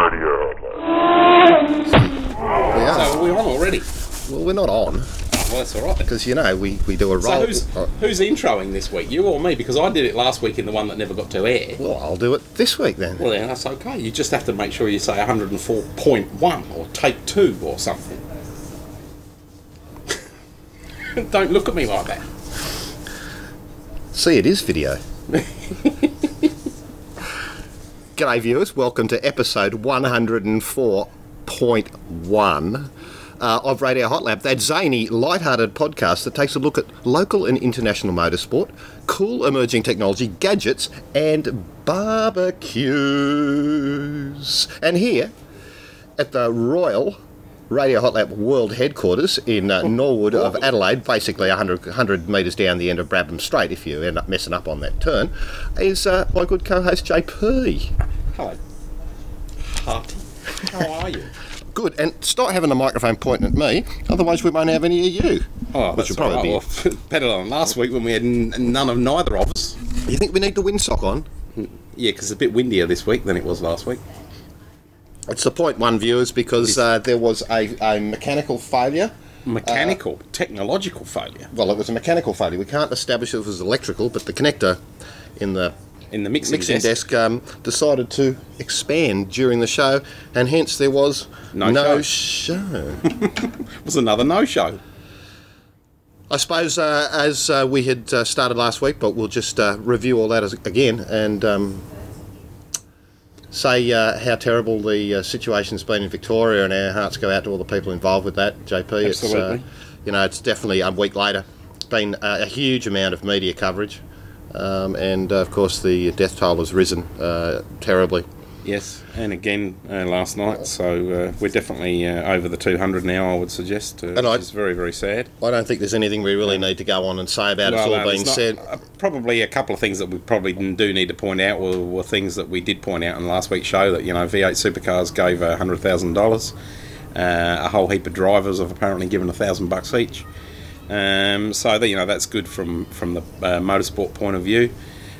Radio. We are. So we're on already. well, we're not on Well, that's all right. because you know we, we do a roll. So who's, uh, who's introing this week? You or me? Because I did it last week in the one that never got to air. well, I'll do it this week then. Well, then that's okay. You just have to make sure you say 104.1 or take two or something. don't look at me like that. See, it is video. G'day, viewers. Welcome to episode 104.1 uh, of Radio Hot Lab, that zany, light-hearted podcast that takes a look at local and international motorsport, cool emerging technology, gadgets, and barbecues. And here at the Royal Radio Hot Lab World Headquarters in uh, Norwood of Adelaide, basically 100, 100 metres down the end of Brabham Straight, if you end up messing up on that turn, is uh, my good co-host JP. Hello. Hearty. How are you? Good, and stop having the microphone pointing at me, otherwise we won't have any of you. Oh, Which that's will probably right. Well, better than last week when we had n- none of neither of us. You think we need the windsock on? Yeah, because it's a bit windier this week than it was last week. It's the point one, viewers, because uh, there was a, a mechanical failure. Mechanical, technological failure Well, it was a mechanical failure. We can't establish if it was electrical, but the connector in the in the mixing, mixing desk. desk, um, decided to expand during the show, and hence there was No show. it was another no-show. I suppose uh, as uh, we had uh, started last week, but we'll just uh, review all that as, again and um, say uh, how terrible the uh, situation's been in Victoria, and our hearts go out to all the people involved with that. JP, it's uh, you know it's definitely a week later, it's been a huge amount of media coverage. Um, and uh, of course, the death toll has risen uh, terribly. Yes, and again uh, last night. So uh, we're definitely uh, over the 200 now. I would suggest, uh, And I- is very, very sad. I don't think there's anything we really need to go on and say about it. It's all no, being said. not- uh, probably a couple of things that we probably do need to point out were, were things that we did point out in last week's show. That you know, V8 supercars gave uh, hundred thousand dollars. Uh, a whole heap of drivers have apparently given a thousand bucks each. Um, so that you know that's good from from the uh, motorsport point of view.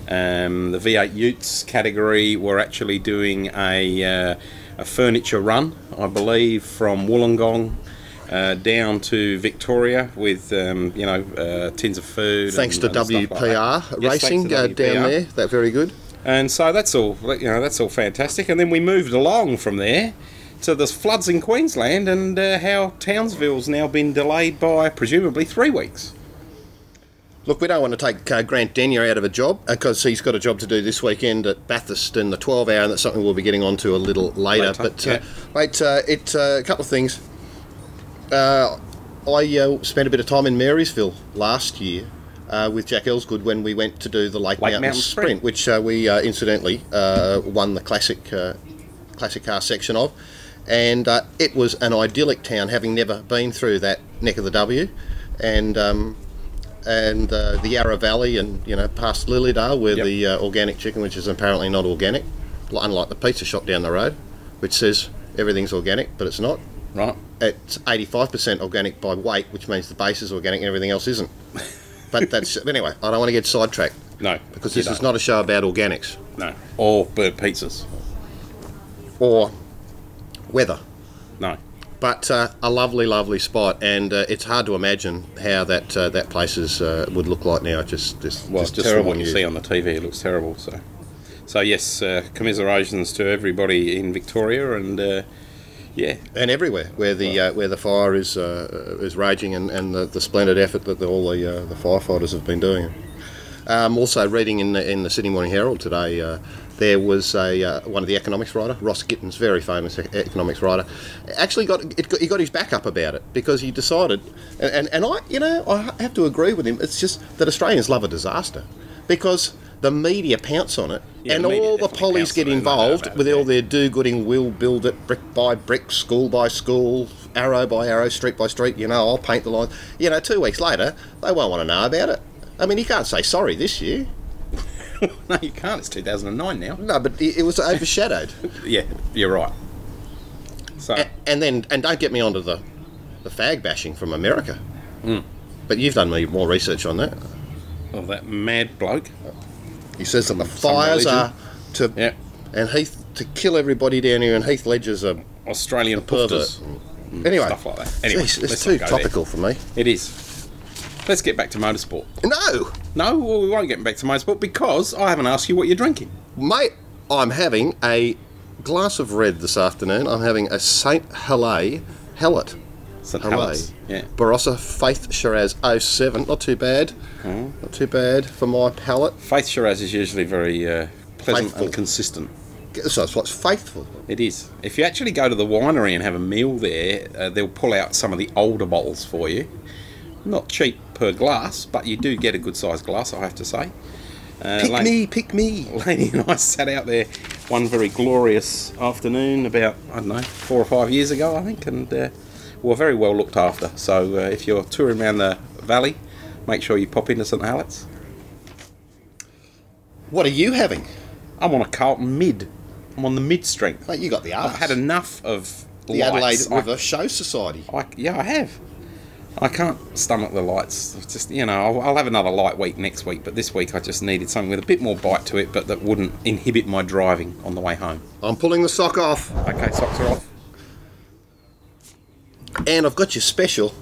Um, the V8 Utes category were actually doing a, uh, a furniture run, I believe, from Wollongong uh, down to Victoria with um, you know uh, tins of food. Thanks and, to and stuff like. WPR Yes, Racing to uh, WPR. down there. That very good. And so that's all you know. That's all fantastic. And then we moved along from there to the floods in Queensland and uh, how Townsville's now been delayed by presumably three weeks. Look, we don't want to take uh, Grant Denyer out of a job because he's got a job to do this weekend at Bathurst in the 12 hour, and that's something we'll be getting onto a little later. Later, but, yeah. uh, mate, uh, it, uh, a couple of things. Uh, I uh, spent a bit of time in Marysville last year uh, with Jack Elsgood when we went to do the Lake, Lake Mountain, Mountain Sprint, Sprint. which uh, we uh, incidentally uh, won the classic uh, classic car section of. And uh, it was an idyllic town, having never been through that neck of the W. And um, and uh, the Yarra Valley and you know past Lilydale where Yep. the uh, organic chicken, which is apparently not organic, unlike the pizza shop down the road, which says everything's organic, but it's not. Right. It's 85% organic by weight, which means the base is organic and everything else isn't. But that's but anyway. I don't want to get sidetracked No. because this is don't. not a show about organics No. Or bird pizzas. or weather. No. But uh, a lovely, lovely spot, and uh, it's hard to imagine how that uh, that place is, uh, would look like now. Just, just, Well, just, it's just terrible what you see on the TV. It looks terrible. So, so yes, uh, commiserations to everybody in Victoria, and uh, yeah, and everywhere where the uh, where the fire is uh, is raging, and, and the, the splendid effort that the, all the uh, the firefighters have been doing. Um, also, reading in the, in the Sydney Morning Herald today, uh, there was a uh, one of the economics writer, Ross Gittins, very famous economics writer, actually got, it got he got his back up about it because he decided, and, and, and I you know I have to agree with him. It's just that Australians love a disaster because the media pounce on it, Yeah, and the all the pollies get on it, no doubt involved with it, all their do-gooding will build it brick by brick, school by school, arrow by arrow, street by street. You know, I'll paint the line. You know, two weeks later, they won't want to know about it. I mean, you can't say sorry this year. no, you can't. It's 2009 now. No, but it, it was overshadowed. Yeah, you're right. So A- and then, and don't get me onto the, the fag bashing from America. Hmm. But you've done me more research on that. well, that mad bloke. He says that the fires are to Yeah, and Heath to kill everybody down here, and Heath Ledger's a Australian pervert. pufters. Anyway, stuff like that. Anyway, let's it's too go there. topical for me. It is. Let's get back to motorsport. No, No, well, we won't get back to motorsport because I haven't asked you what you're drinking. mate, I'm having a glass of red this afternoon. I'm having a Saint Helay Hellet. St. Hallett. Yeah. Barossa Faith Shiraz 07. Not too bad. Hmm. Not too bad for my palate. Faith Shiraz is usually very uh, pleasant Faithful. and consistent. So it's what's faithful. It is. If you actually go to the winery and have a meal there, uh, they'll pull out some of the older bottles for you. Not cheap per glass, but you do get a good sized glass, I have to say. Uh, Pick Lane- me, pick me. Laney and I sat out there one very glorious afternoon about, I don't know, four or five years ago, I think, and uh, were very well looked after. So uh, if you're touring around the valley, make sure you pop into St. Helens. What are you having? I'm on a Carlton mid. I'm on the mid strength. Mate, you got the arse. I've had enough of the Adelaide lights. I- River Show Society. I, yeah, I have. I can't stomach the lights. It's just you know, I'll, I'll have another light week next week, but this week I just needed something with a bit more bite to it, but that wouldn't inhibit my driving on the way home. I'm pulling the sock off, Okay, socks are off. and I've got your special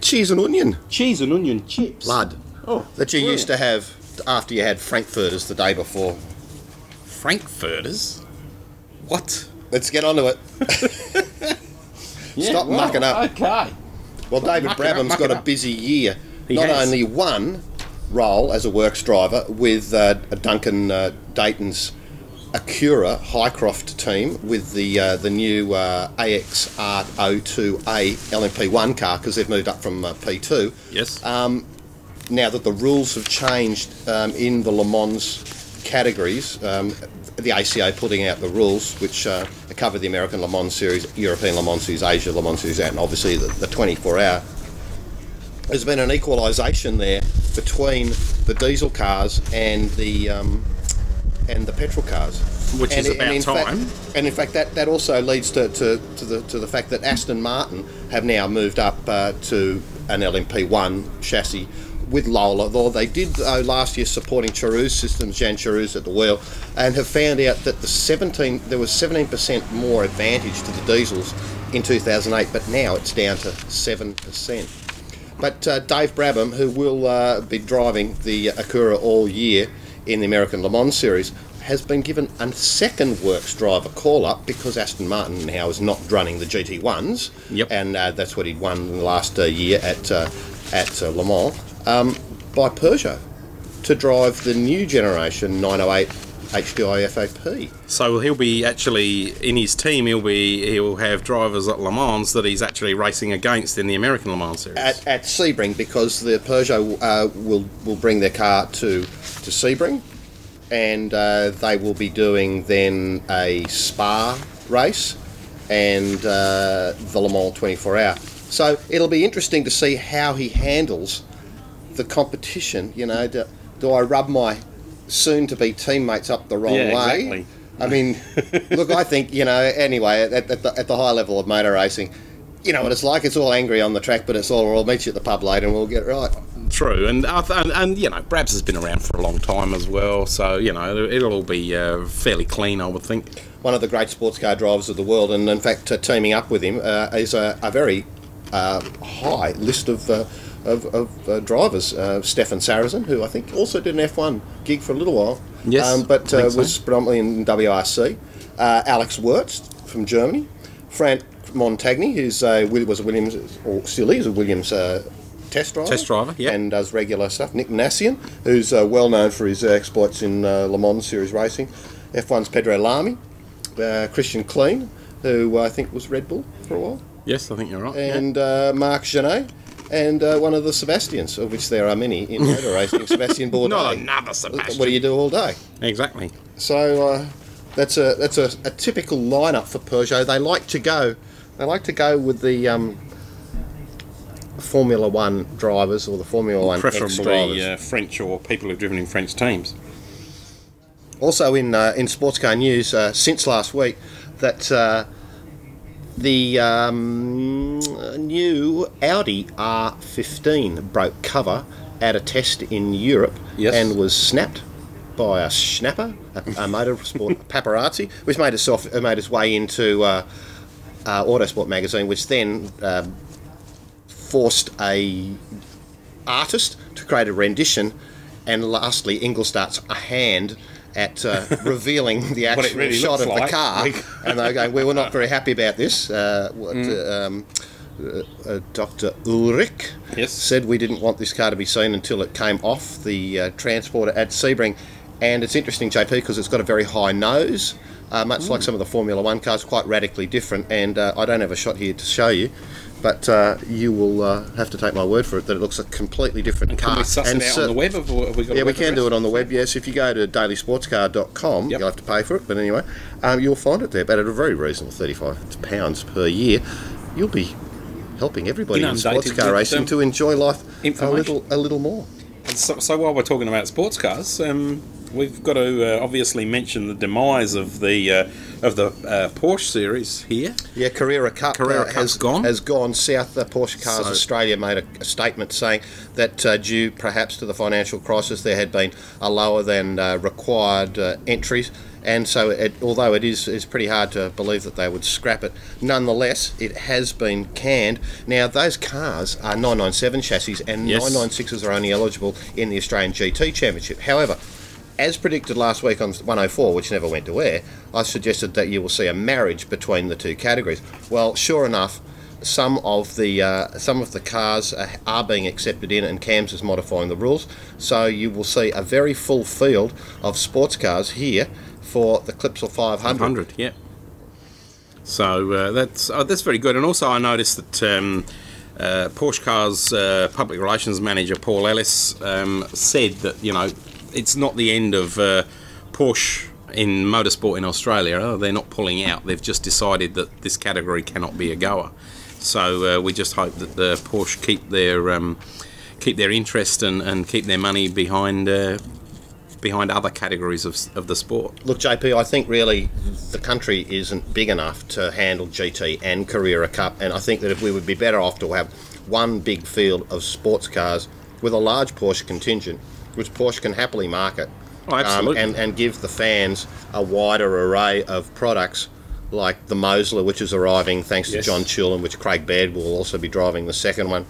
cheese and onion Cheese and onion chips. blood Oh, that you used to have after you had frankfurters the day before. Frankfurters. What? Let's get onto it. Stop mucking up. Okay. Well, David Muck it up, got a busy year. He Not has. only one role as a works driver with uh, Duncan uh, Dayton's Acura Highcroft team with the uh, the new uh, ARX02A LMP1 car because they've moved up from uh, P2. Yes. now that the rules have changed um, in the Le Mans categories, um, the ACO putting out the rules which uh, cover the American Le Mans Series, European Le Mans Series, Asia Le Mans Series, and obviously the, the 24 hour. There's been an equalisation there between the diesel cars and the um, and the petrol cars, Which is And- about and in fact- time. and in fact, that, that also leads to, to, to the to the fact that Aston Martin have now moved up uh, to an LMP1 chassis with Lola. Though they did uh, last year supporting Charouz systems, Jan Charouz at the wheel, and have found out that the 17 there was 17% more advantage to the diesels in 2008, but now it's down to 7%. But uh, Dave Brabham, who will uh, be driving the Acura all year in the American Le Mans Series, has been given a second works driver call up because Aston Martin now is not running the GT1s, Yep. and uh, that's what he'd won last uh, year at uh, at uh, Le Mans um, by Peugeot to drive the new generation 908 HDI FAP. So he'll be actually in his team. He'll be he'll have drivers at Le Mans that he's actually racing against in the American Le Mans series. at, at Sebring because the Peugeot uh, will will bring their car to to Sebring, and uh, they will be doing then a Spa race and uh, the Le Mans 24 hour. So it'll be interesting to see how he handles the competition. You know, do, do I rub my soon to be teammates up the wrong Yeah, way? exactly. I mean, look, I think, you know, anyway, at, at, the, at the high level of motor racing, you know what it's like. It's all angry on the track, but it's all, we'll meet you at the pub later and we'll get it right. True, and, th- and and you know, Brabs has been around for a long time as well, so you know it'll all be uh, fairly clean, I would think. One of the great sports car drivers of the world, and in fact, uh, teaming up with him uh, is a, a very uh, high list of. Of, of uh, drivers, uh, Stefan Sarrazin, who I think also did an F1 gig for a little while, Yes, um, but uh, so. was predominantly in WRC. Uh, Alex Wurz from Germany, Franck Montagny, who's Will- was a Williams or still is a Williams uh, test driver, Test driver, yeah. and does regular stuff. Nic Minassian, who's uh, well known for his exploits in uh, Le Mans Series racing. F1's Pedro Lamy, uh, Christian Klein, who I think was Red Bull for a while, Yes, I think you're right. yeah. and uh, Marc Gené. And uh, one of the Sebastians, of which there are many in motor racing, Sebastian Bourdais. Not another Sebastian. What do you do all day? Exactly. So uh, that's a that's a, a typical lineup for Peugeot. They like to go, they like to go with the um, Formula One drivers or the Formula One ex drivers. Preferably uh, French or people who've driven in French teams. Also in uh, in sports car news uh, since last week that uh, the um, new Audi R15 broke cover at a test in Europe Yes. and was snapped by a snapper, a, a motorsport paparazzi, which made itself uh, made its way into uh, uh, Autosport magazine, which then um forced a artist to create a rendition, and lastly, Ingolstadt's a hand at uh, revealing the actual really shot of the car. And they're going, we were not very happy about this. Uh, what, Mm. um, uh, uh, Dr. Ullrich Yes. said we didn't want this car to be seen until it came off the uh, transporter at Sebring. And it's interesting, JP, because it's got a very high nose, uh, much Mm. like some of the Formula One cars, quite radically different. And uh, I don't have a shot here to show you, but uh, you will uh, have to take my word for it that it looks a completely different car. Can we suss And it out cer- on the web? We have we got yeah, we can do it on the web. Yes, if you go to dailysportscar.com, Yep. you'll have to pay for it. But anyway, um, you'll find it there. But at a very reasonable thirty-five pounds per year, you'll be helping everybody in sports car racing um, to enjoy life a little, a little more. So, so while we're talking about sports cars, um, we've got to uh, obviously mention the demise of the uh, of the uh, Porsche series here. Yeah, Carrera Cup Carrera uh, has gone. has gone south. The Porsche Cars So- Australia made a, a statement saying that uh, due perhaps to the financial crisis, there had been a lower than uh, required uh, entries, and so it, although it is is pretty hard to believe that they would scrap it, nonetheless it has been canned. Now those cars are 997 chassis, and Yes. 996s are only eligible in the Australian GT Championship. However. As predicted last week on 104, which never went to air, I suggested that you will see a marriage between the two categories. Well, sure enough, some of the uh, some of the cars are being accepted in, and CAMS is modifying the rules. So you will see a very full field of sports cars here for the Clipsal 500. 100, yeah. So uh, that's oh, that's very good. And also, I noticed that um, uh, Porsche Cars uh, public relations manager Paul Ellis um, said that you know it's not the end of uh, Porsche in motorsport in Australia. Oh, they're not pulling out. They've just decided that this category cannot be a goer. So uh, we just hope that the Porsche keep their um, keep their interest and, and keep their money behind. Uh, Behind other categories of, of the sport. Look, JP, I think really the country isn't big enough to handle GT and Carrera Cup, and I think that if we would be better off to have one big field of sports cars with a large Porsche contingent, which Porsche can happily market, Oh, absolutely. and, and give the fans a wider array of products like the Mosler, which is arriving thanks Yes. to John Chillen, which Craig Baird will also be driving the second one.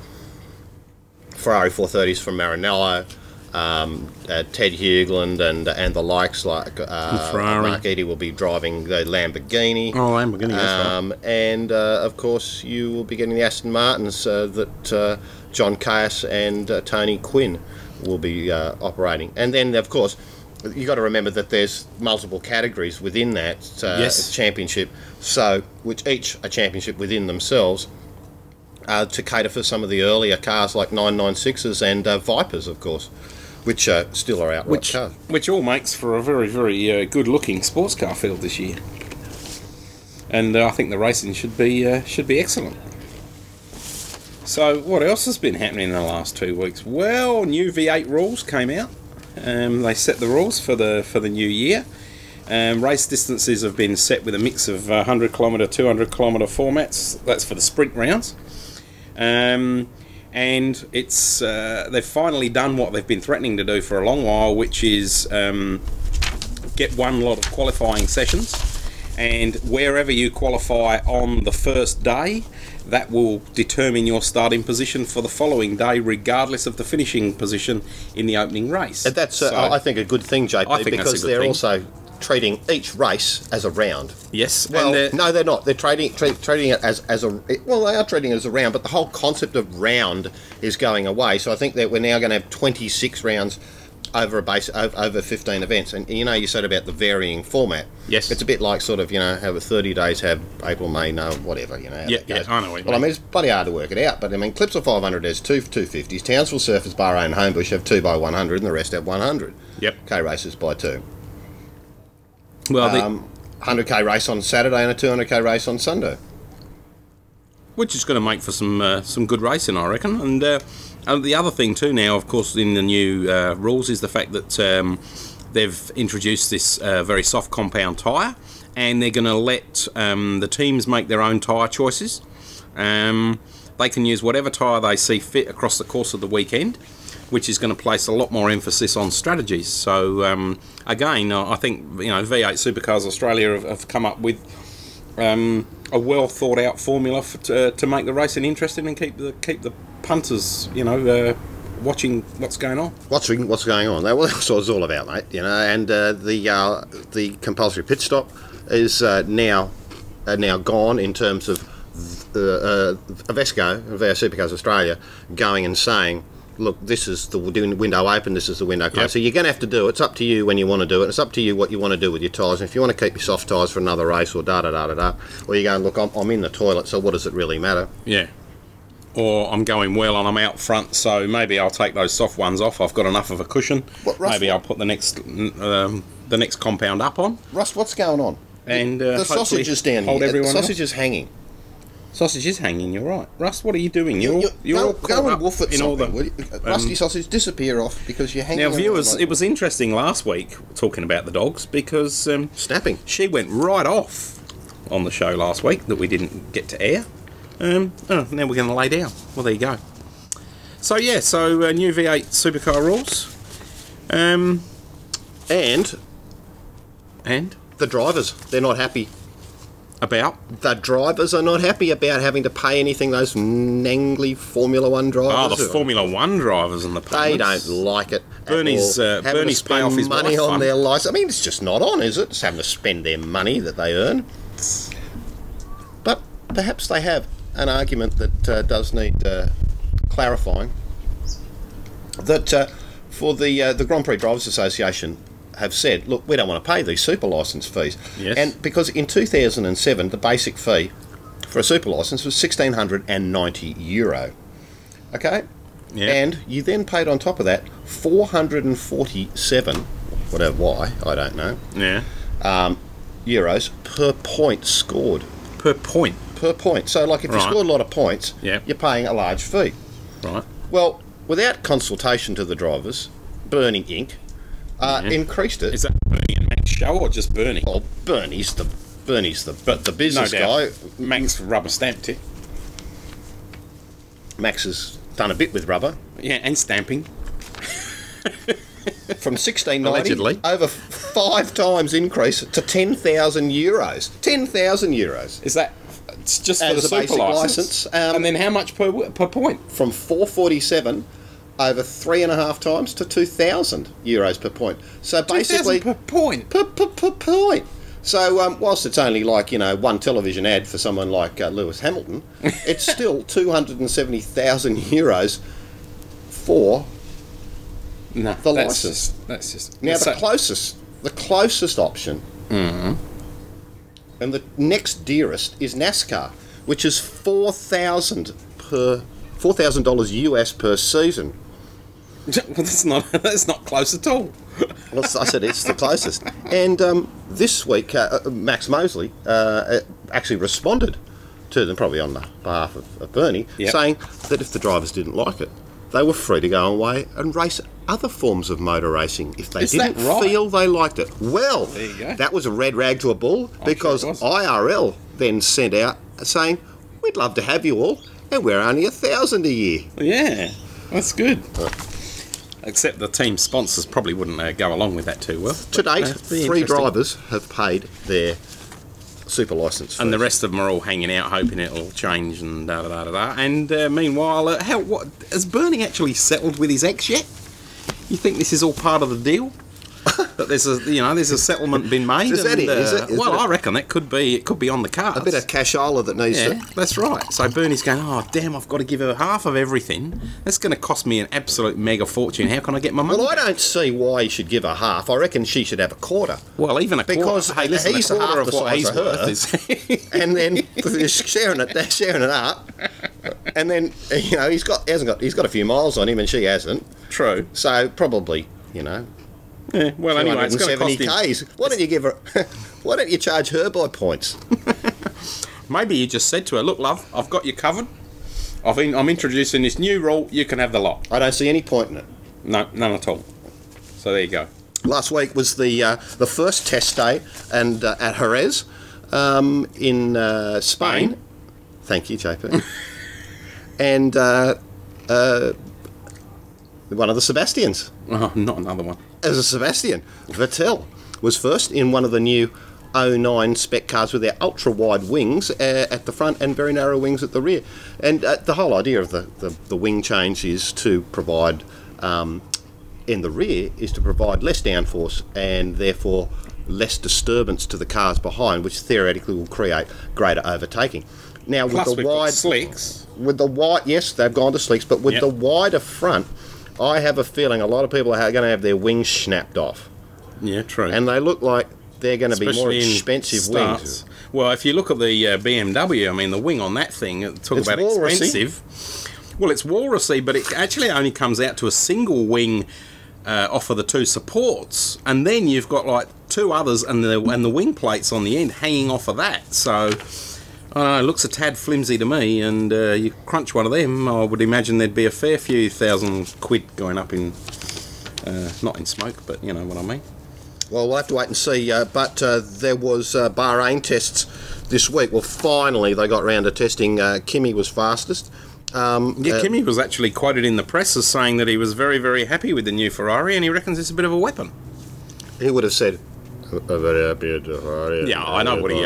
Ferrari 430s from Maranello, um, uh, Ted Hugland and and the likes like uh. Mark Eady will be driving the Lamborghini. Oh, Lamborghini, that's right. Um, and uh, of course, you will be getting the Aston Martins uh, that uh, John Caius and uh, Tony Quinn will be uh, operating. And then, of course, you got to remember that there's multiple categories within that uh, Yes. championship, so which each a championship within themselves. Uh, to cater for some of the earlier cars like 996s and uh, Vipers, of course, which uh, still are outright which cars. which all makes for a very very uh, good looking sports car field this year. And uh, I think the racing should be uh, should be excellent. So what else has been happening in the last two weeks? Well, new V8 rules came out. Um, they set the rules for the for the new year. Um, race distances have been set with a mix of uh, 100 kilometre, 200 kilometre formats. That's for the sprint rounds. Um, and it's uh, they've finally done what they've been threatening to do for a long while, which is um, get one lot of qualifying sessions, and wherever you qualify on the first day, that will determine your starting position for the following day, regardless of the finishing position in the opening race. And that's, uh, I think, a good thing, JP, I think that's a because they're thing. also treating each race as a round. yes. Well, they're- no, they're not. They're trading treat, treating it as, as a well. They are trading it as a round, but the whole concept of round is going away. So I think that we're now going to have 26 rounds over a base over, over 15 events. And you know, you said about the varying format. Yes. it's a bit like sort of you know have a 30 days, have April, May, no, whatever. You know. Yeah, yeah. I know Well, I mean. mean, it's bloody hard to work it out, but I mean, Clipsal 500 has two 250s. Townsville Surfers, Bahrain, and Homebush have two by 100, and the rest have 100. Yep. K races by two. Well, the, Um, 100k race on Saturday and a 200k race on Sunday. which is going to make for some uh, some good racing, I reckon. And, uh, and the other thing too now, of course, in the new uh, rules is the fact that um, they've introduced this uh, very soft compound tyre, and they're going to let um, the teams make their own tyre choices. Um, they can use whatever tyre they see fit across the course of the weekend, which is going to place a lot more emphasis on strategies. So um, again, I I think you know V8 Supercars Australia have, have come up with um, a well thought out formula for, to, to make the racing interesting and keep the keep the punters, you know, uh, watching what's going on. What's what's going on? Well, that's what it's all about, mate. You know, and uh, the uh, the compulsory pit stop is uh, now uh, now gone in terms of uh, uh, Avesco, V8 Supercars Australia, going and saying. Look, this is the window open. This is the window closed. Yep. So you're going to have to do it. It's up to you when you want to do it. It's up to you what you want to do with your tyres. And if you want to keep your soft tyres for another race or da da da da da, or you go and look, I'm, I'm in the toilet. So what does it really matter? Yeah. Or I'm going well and I'm out front, so maybe I'll take those soft ones off. I've got enough of a cushion. What, Russ, maybe I'll put the next um, the next compound up on. Rust, what's going on? And, uh, the hopefully sausage is down hold here. everyone the sausage is hanging. Sausage is hanging. You're right, Russ. What are you doing? You're You- you're go, all go caught and up wolf at in all the will you? Rusty sausage disappear off because you're hanging. Now, viewers, like- it was interesting last week talking about the dogs because um, snapping. she went right off on the show last week that we didn't get to air. Um, oh, now we're going to lay down. Well, there you go. So yeah, so uh, new V8 supercar rules, um, And and the drivers, they're not happy. About The drivers are not happy about having to pay anything. Those nangly Formula One drivers. oh the Formula One drivers and the They don't like it. Bernie's, uh, Bernie's pay off his money on their license. I mean, it's just not on, is it? It's having to spend their money that they earn. But perhaps they have an argument that uh, does need uh, clarifying. That uh, for the uh, the Grand Prix Drivers Association have said, look, we don't want to pay these super license fees, Yes. and because in 2007 the basic fee for a super license was 1690 euro. Okay, Yeah. and you then paid on top of that 447, whatever why I don't know, yeah um, euros per point scored. per point, Per point. So, like, if you Right. scored a lot of points, Yeah. you're paying a large fee. right? Well, without consultation to the drivers, Bernie Inc. Uh, Yeah. increased it. Is that Bernie and Max show or just Bernie? Oh, Bernie's the Bernie's the but the business doubt. guy. Max rubber stamped it. Max has done a bit with rubber Yeah, and stamping. from 1690 Allegedly. over five times increase to 10,000 euros. 10,000 euros. Is that it's just for As the a super basic license? licence, um, and then how much per per point? from 447 over three and a half times to 2,000 euros per point. So basically, 2,000 per point. per, per, per point. So um, whilst it's only like you know one television ad for someone like uh, Lewis Hamilton, it's still 270,000 euros for No, The that's license. just that's just now so- the closest the closest option. And the next dearest is NASCAR, which is four thousand per four thousand dollars US per season. well, that's not that's not close at all. Well, I said it's the closest. And um, this week, uh, uh, Max Mosley uh, uh, actually responded to them, probably on the behalf of, of Bernie, Yep. saying that if the drivers didn't like it, they were free to go away and race other forms of motor racing if they Is didn't right? feel they liked it. Well, There you go. that was a red rag to a bull because sure. IRL then sent out saying, "We'd love to have you all, and we're only a thousand a year." Yeah, that's good. Except the team sponsors probably wouldn't uh, go along with that too well. To date, three drivers have paid their super license. and the rest of them are all hanging out, hoping it'll change and da da da da. da. And uh, meanwhile, uh, how what has Bernie actually settled with his ex yet? You think this is all part of the deal? that there's a you know there's a settlement been made. Is that it? Is uh, it? Is well, it? I reckon that could be it could be on the cards. A bit of cashola that needs yeah, to. that's right. So Bernie's going, oh damn, I've got to give her half of everything. That's going to cost me an absolute mega fortune. How can I get my money? Well, I don't see why he should give her half. I reckon she should have a quarter. Well, even a Because quarter. Hey, listen, he's a quarter half of what he's worth is. and then they're sharing it. They're sharing it up, and then you know he's got hasn't got he's got a few miles on him, and she hasn't. True. So probably you know Yeah, well, anyway, it's going to cost 270 him. Why don't you give her? why don't you charge her by points? Maybe you just said to her, "Look, love, I've got you covered. I've in, I'm introducing this new rule. You can have the lot." I don't see any point in it. No, none at all. So there you go. Last week was the uh, the first test day, and uh, at Jerez um, in uh, Spain. Spain. Thank you, JP. and uh, uh, one of the Sebastians. Oh, not another one. As a Sebastian. Vettel was first in one of the new 09 spec cars with their ultra wide wings uh, at the front and very narrow wings at the rear. And uh, the whole idea of the, the, the wing change is to provide, um, in the rear, is to provide less downforce and therefore less disturbance to the cars behind, which theoretically will create greater overtaking. Now, Plus, with the wide slicks. with the wide, yes, they've gone to slicks, but with Yep. the wider front, I have a feeling a lot of people are going to have their wings snapped off, Yeah, true. and they look like they're going to be more expensive starts. wings. Well, if you look at the uh, BMW, I mean, the wing on that thing, uh, talk It's about walrusy. expensive. Well, it's walrusy, but it actually only comes out to a single wing uh, off of the two supports, and then you've got like two others and the and the wing plates on the end hanging off of that. So. I know, it looks a tad flimsy to me, and uh, you crunch one of them, I would imagine there'd be a fair few thousand quid going up in, uh, not in smoke, but you know what I mean. Well, we'll have to wait and see. Uh, but uh, there was uh, Bahrain tests this week. Well, finally they got round to testing. Uh, Kimi was fastest. Um, Yeah, uh, Kimi was actually quoted in the press as saying that he was very, very happy with the new Ferrari, and he reckons it's a bit of a weapon. he would have said. "I'm very happy Ferrari." Yeah, I know what he.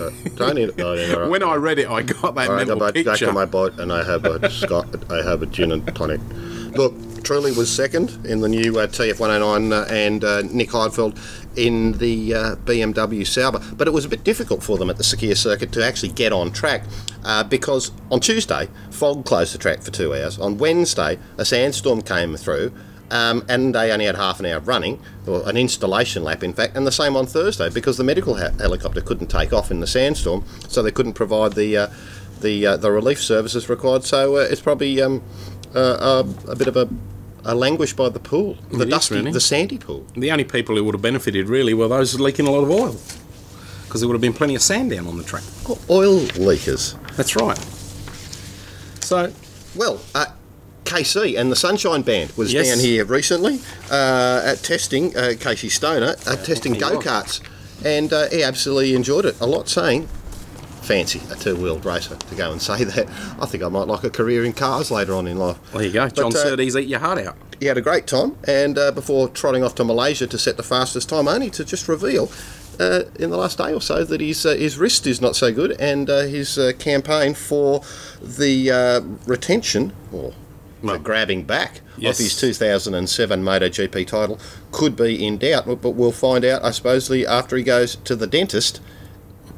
Uh, don't inter- don't interrupt. when I read it, I got that All right, mental go back, back picture. to my boat and I have a Scott, I have a gin and tonic. Look, Trulli was second in the new uh, TF109 uh, and uh, Nick Heidfeld in the uh, BMW Sauber. But it was a bit difficult for them at the Sakhir circuit to actually get on track uh, because on Tuesday, fog closed the track for two hours. On Wednesday, a sandstorm came through. Um, and they only had half an hour running, or an installation lap, in fact, and the same on Thursday because the medical ha- helicopter couldn't take off in the sandstorm, so they couldn't provide the uh, the uh, the relief services required. So uh, it's probably um, uh, a, a bit of a, a languish by the pool, the It dusty, really. the sandy pool. The only people who would have benefited really were those leaking a lot of oil, because there would have been plenty of sand down on the track. Oil leakers. That's right. So Well, uh, KC and the Sunshine Band was Yes. down here recently uh, at testing, uh, Casey Stoner, uh, testing go karts, and uh, he absolutely enjoyed it a lot, saying, Fancy a two wheeled racer to go and say that. I think I might like a career in cars later on in life. there you go. John But, uh, Surtees eat your heart out. He had a great time, and uh, before trotting off to Malaysia to set the fastest time, only to just reveal uh, in the last day or so that his uh, his wrist is not so good, and uh, his uh, campaign for the uh, retention or Well, the grabbing back yes. of his 2007 MotoGP title could be in doubt. But we'll find out, I suppose, after he goes to the dentist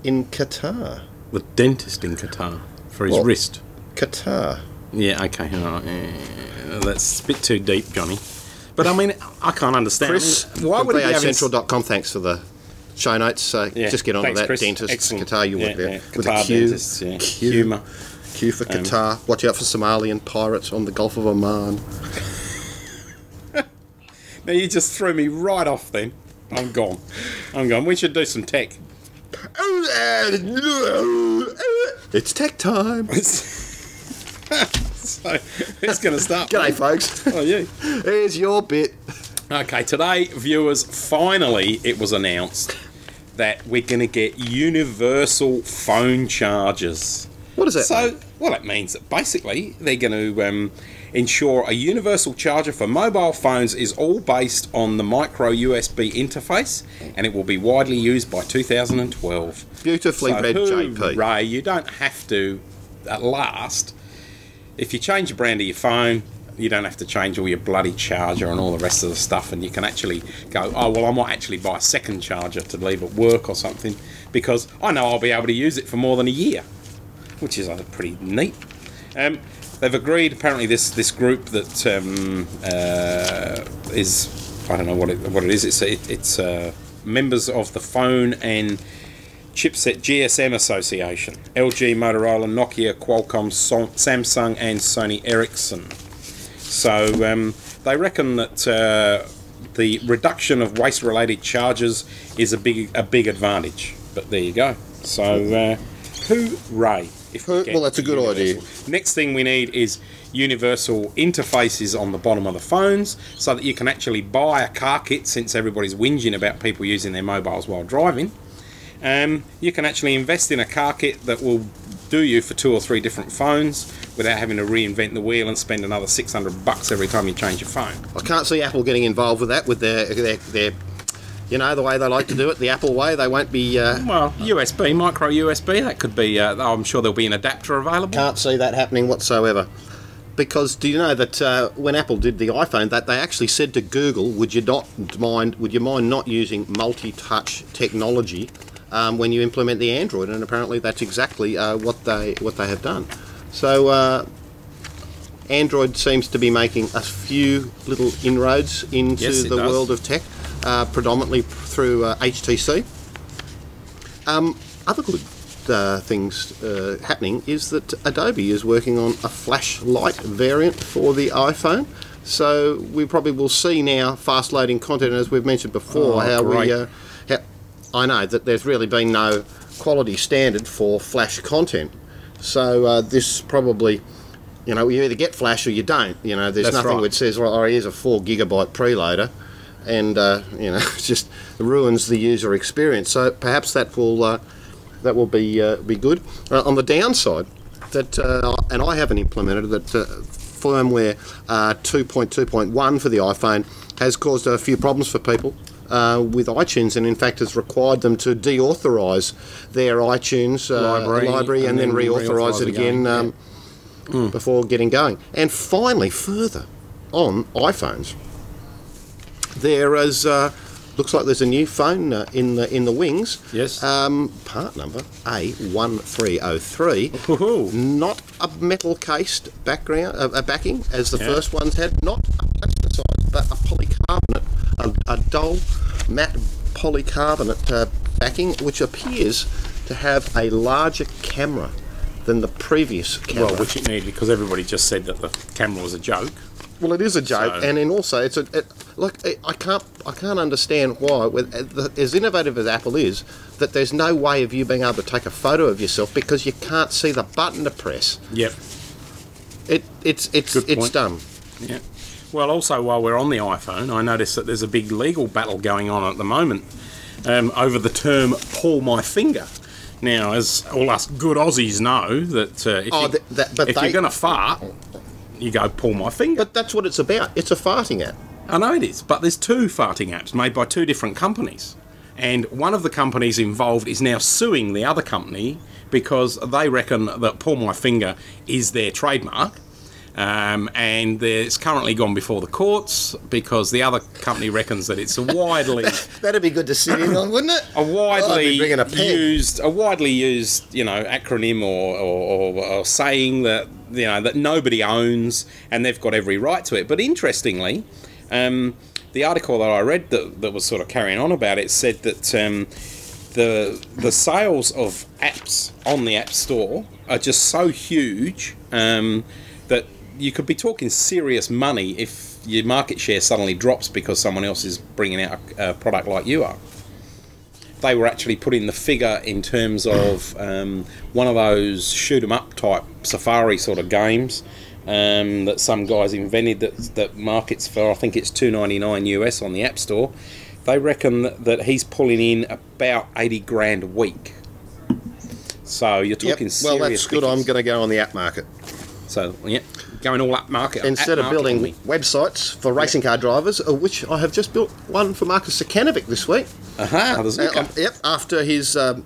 in Qatar. The dentist in Qatar for his Well- wrist. Qatar. Yeah, okay. all right, yeah, that's a bit too deep, Johnny. But I mean, I can't understand. I Chris, mean, why would be VACentral.com. Thanks for the show notes. So Yeah, just get on thanks, to that. Chris. Dentist, Excellent. Qatar, you Yeah, work there. yeah. With Qatar Q. dentists, yeah. Q. Humour. Q for Um, Qatar. Watch out for Somalian pirates on the Gulf of Oman. Now you just threw me right off. Then I'm gone. I'm gone. We should do some tech. It's tech time. so it's going to start. G'day, folks. Oh, you. Here's your bit. Okay, today, viewers, finally it was announced that we're going to get universal phone chargers. What does that So, mean? well, it means that basically they're going to um, ensure a universal charger for mobile phones is all based on the micro USB interface, and it will be widely used by 2012. Beautifully so, read, JP. Ray, you don't have to, at last, if you change the brand of your phone, You don't have to change all your bloody charger and all the rest of the stuff, and you can actually go, oh well, I might actually buy a second charger to leave at work or something because I know I'll be able to use it for more than a year, which is pretty neat. Um, they've agreed. Apparently, this this group that um, uh, is I don't know what it what it is. It's it, it's uh, members of the phone and chipset GSM Association, LG, Motorola, Nokia, Qualcomm, Son- Samsung, and Sony Ericsson. So um, they reckon that uh, the reduction of waste-related charges is a big a big advantage. But there you go. So uh, hooray! If we well, that's a good idea. Next thing we need is universal interfaces on the bottom of the phones so that you can actually buy a car kit since everybody's whinging about people using their mobiles while driving. Um, you can actually invest in a car kit that will do you for two or three different phones without having to reinvent the wheel and spend another 600 bucks every time you change your phone. I can't see Apple getting involved with that with their their, their you know the way they like to do it, the Apple way. They won't be. Uh, Well, USB, micro USB, that could be, uh, I'm sure there'll be an adapter available. can't see that happening whatsoever. Because do you know that uh, when Apple did the iPhone, that they actually said to Google, "Would you not mind? Would you mind not using multi-touch technology um, when you implement the Android?" And apparently, that's exactly uh, what they what they have done. So uh, Android seems to be making a few little inroads into Yes, the does. world of tech, uh, predominantly through uh, HTC. Um, other good uh, things uh, happening is that Adobe is working on a Flash Lite variant for the iPhone. So we probably will see now fast loading content, as we've mentioned before. Oh, how great. we, uh, how, I know that there's really been no quality standard for flash content. So uh, this probably, you know, you either get flash or you don't. You know, there's That's nothing right. which says, well, oh, here's a four gigabyte preloader, and uh, you know, just ruins the user experience. So perhaps that will uh, that will be uh, be good. Uh, on the downside, that uh, and I haven't implemented that uh, firmware uh, 2.2.1 for the iPhone has caused a few problems for people. Uh, with iTunes, and in fact has required them to deauthorize their iTunes uh, Library, library, and, and then, then reauthorize reauthorize it again, again um, before getting going. And finally, further on iPhones, there is uh, looks like there's a new phone uh, in the in the wings. Yes. Um, part number A one three zero three. Woohoo. Not a metal cased background, uh, uh, backing as the Yeah. first ones had. Not a plasticized, but a polycarbonate, a, a dull matte polycarbonate uh, backing, which appears to have a larger camera than the previous camera. Well, which it needed because everybody just said that the camera was a joke. Well, it is a joke, So- and then also it's a it, like I- I can't I can't understand why, with uh, the- as innovative as Apple is, that there's no way of you being able to take a photo of yourself because you can't see the button to press. Yep. It it's it's Good it's point. dumb. Yeah. Well, also while we're on the iPhone, I noticed that there's a big legal battle going on at the moment um, over the term "pull my finger." Now, as all us good Aussies know, that uh, if, Oh, you, th- that- but if they- you're going to fart, you go pull my finger. But that's what it's about. It's a farting app. I know it is, but there's two farting apps made by two different companies. And one of the companies involved is now suing the other company because they reckon that Pull My Finger is their trademark. Um, and it's currently gone before the courts because the other company reckons that it's a widely That'd be good to sit in on, wouldn't it? a widely bringing a used a widely used you know acronym or, or, or, or saying that you know that nobody owns and they've got every right to it but interestingly um, the article that I read that, that was sort of carrying on about it said that um, the the sales of apps on the App Store are just so huge um, you could be talking serious money if your market share suddenly drops because someone else is bringing out a, a product like you are they were actually putting the figure in terms of um, one of those shoot 'em up type safari sort of games um, that some guys invented that that markets for I think it's two ninety nine US on the App Store. They reckon that, that he's pulling in about eighty grand a week. So you're Yep. talking Well, serious. that's good. I'm going to go on the app market So yeah, going all up market instead of building websites for racing car drivers, of which I have just built one for Marcus Zukanovic this week. Aha, there's Uh, um, yep, after his um,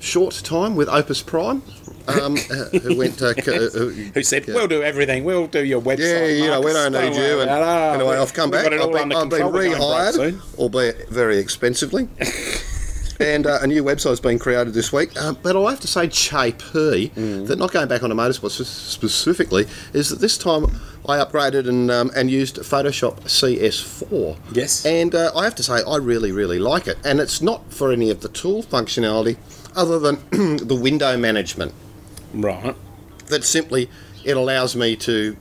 short time with Opus Prime, um, uh, who went. Uh, uh, who, Who said, yeah. we'll do everything, we'll do your website. Yeah, you know, we don't need you. And anyway, Ah, I've come back. I've been, I've been control, we're going broke rehired, albeit very expensively. And uh, a new website's been created this week. Uh, but I have to say, JP, Mm. that not going back onto motorsport s- specifically, is that this time I upgraded and um, and used Photoshop CS4. Yes. And uh, I have to say, I really, really like it. And it's not for any of the tool functionality other than the window management Right. that simply it allows me to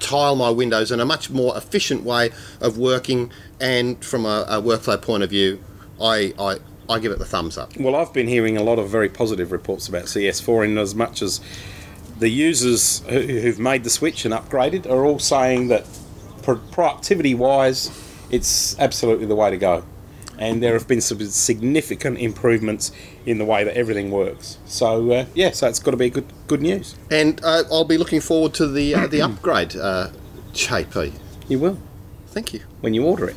tile my windows in a much more efficient way of working and from a, a workflow point of view I, I I give it the thumbs up Well, I've been hearing a lot of very positive reports about CS4 in as much as the users who, who've made the switch and upgraded are all saying that productivity wise, it's absolutely the way to go. And there have been some significant improvements in the way that everything works. So, uh, yeah, so it's got to be good good news. and uh, I'll be looking forward to the uh, the upgrade uh, JP You will, thank you when you order it.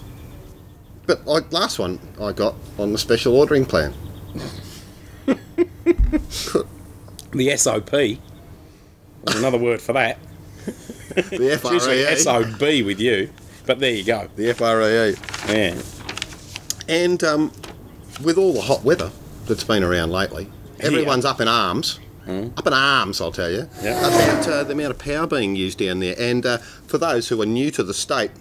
But like last one I got on the special ordering plan The SOP, there's another word for that. the It's usually SOB with you, but there you go. the FREE Yeah. And um, with all the hot weather that's been around lately, everyone's up in arms. Up in arms, I'll tell you, Yeah. about uh, the amount of power being used down there. And uh, for those who are new to the state,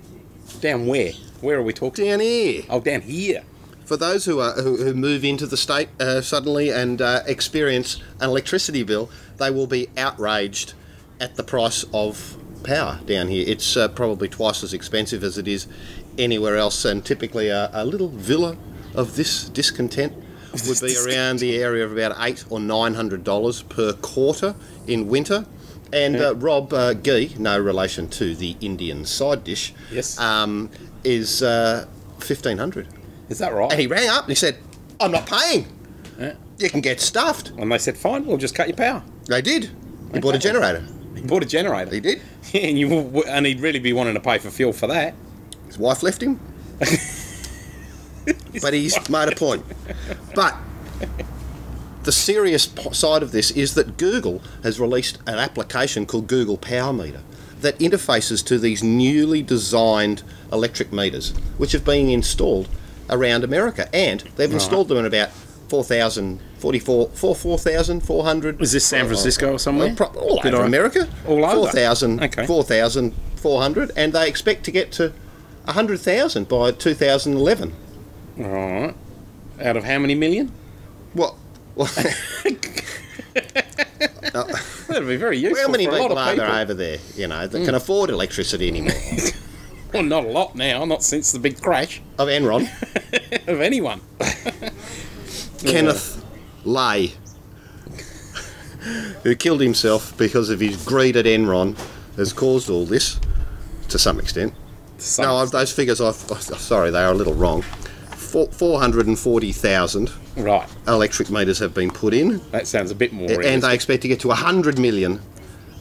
Down where? Where are we talking? down here, Oh, down here. for those who are who, who move into the state uh, suddenly and uh, experience an electricity bill, they will be outraged at the price of power down here. It's uh, probably twice as expensive as it is anywhere else, and typically a, a little villa of this discontent would be around the area of about eight or nine hundred dollars per quarter in winter. And uh, Rob uh, Gee, no relation to the Indian side dish, Yes. um, is uh, fifteen hundred. Is that right? And he rang up and he said, I'm not paying. Yeah. You can get stuffed. And they said, fine, we'll just cut your power. They did. He bought a generator. He bought a generator. He did. and you and he'd really be wanting to pay for fuel for that. His wife left him. but he's made a point. But the serious side of this is that Google has released an application called Google Power Meter that interfaces to these newly designed electric meters, which have been installed around America. And they've installed them in about 4,000, 44, 4, 4,400. Is this San Francisco or somewhere? Uh, pro- all Did over I- America. All over? 4,000, Okay. 4,400. And they expect to get to 100,000 by 2011. All right. Out of how many million? What? Well, That'd be very useful how many for a lot people are people. there over there, you know, that hmm. can afford electricity anymore? Well, not a lot now. Not since the big crash of Enron, of anyone. Kenneth Lay, who killed himself because of his greed at Enron, has caused all this to some extent. So, No, I've, those figures, I've, oh, sorry, they are a little wrong. Four, 440,000 right. electric meters have been put in, That sounds a bit more. and they expect to get to 100 million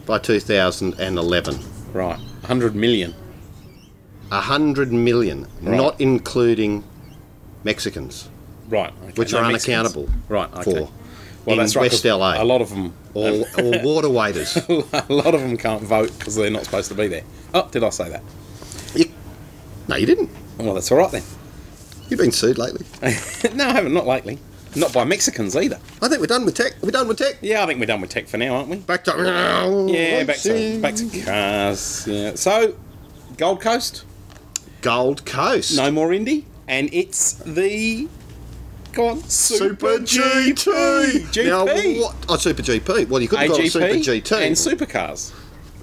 by 2011. right. 100 million. 100 million, Right. not including Mexicans, Right. Okay. which No are Mexicans. unaccountable Right. Okay. for Well, in that's right. West LA. A lot of them. or, or water waiters. a lot of them can't vote because they're not supposed to be there. Oh, did I say that? You- no, you didn't. Well, that's all right then. You've been sued lately. no, I haven't. Not lately. Not by Mexicans either. I think we're done with tech. We're done with tech. Yeah, I think we're done with tech for now, aren't we? Back to Yeah, back to back to cars. Yeah. So, Gold Coast, Gold Coast. no more Indy, and it's the go on Super GT. GP. Now, what? Oh, Super GP. Well, you could have got a Super GT. and supercars.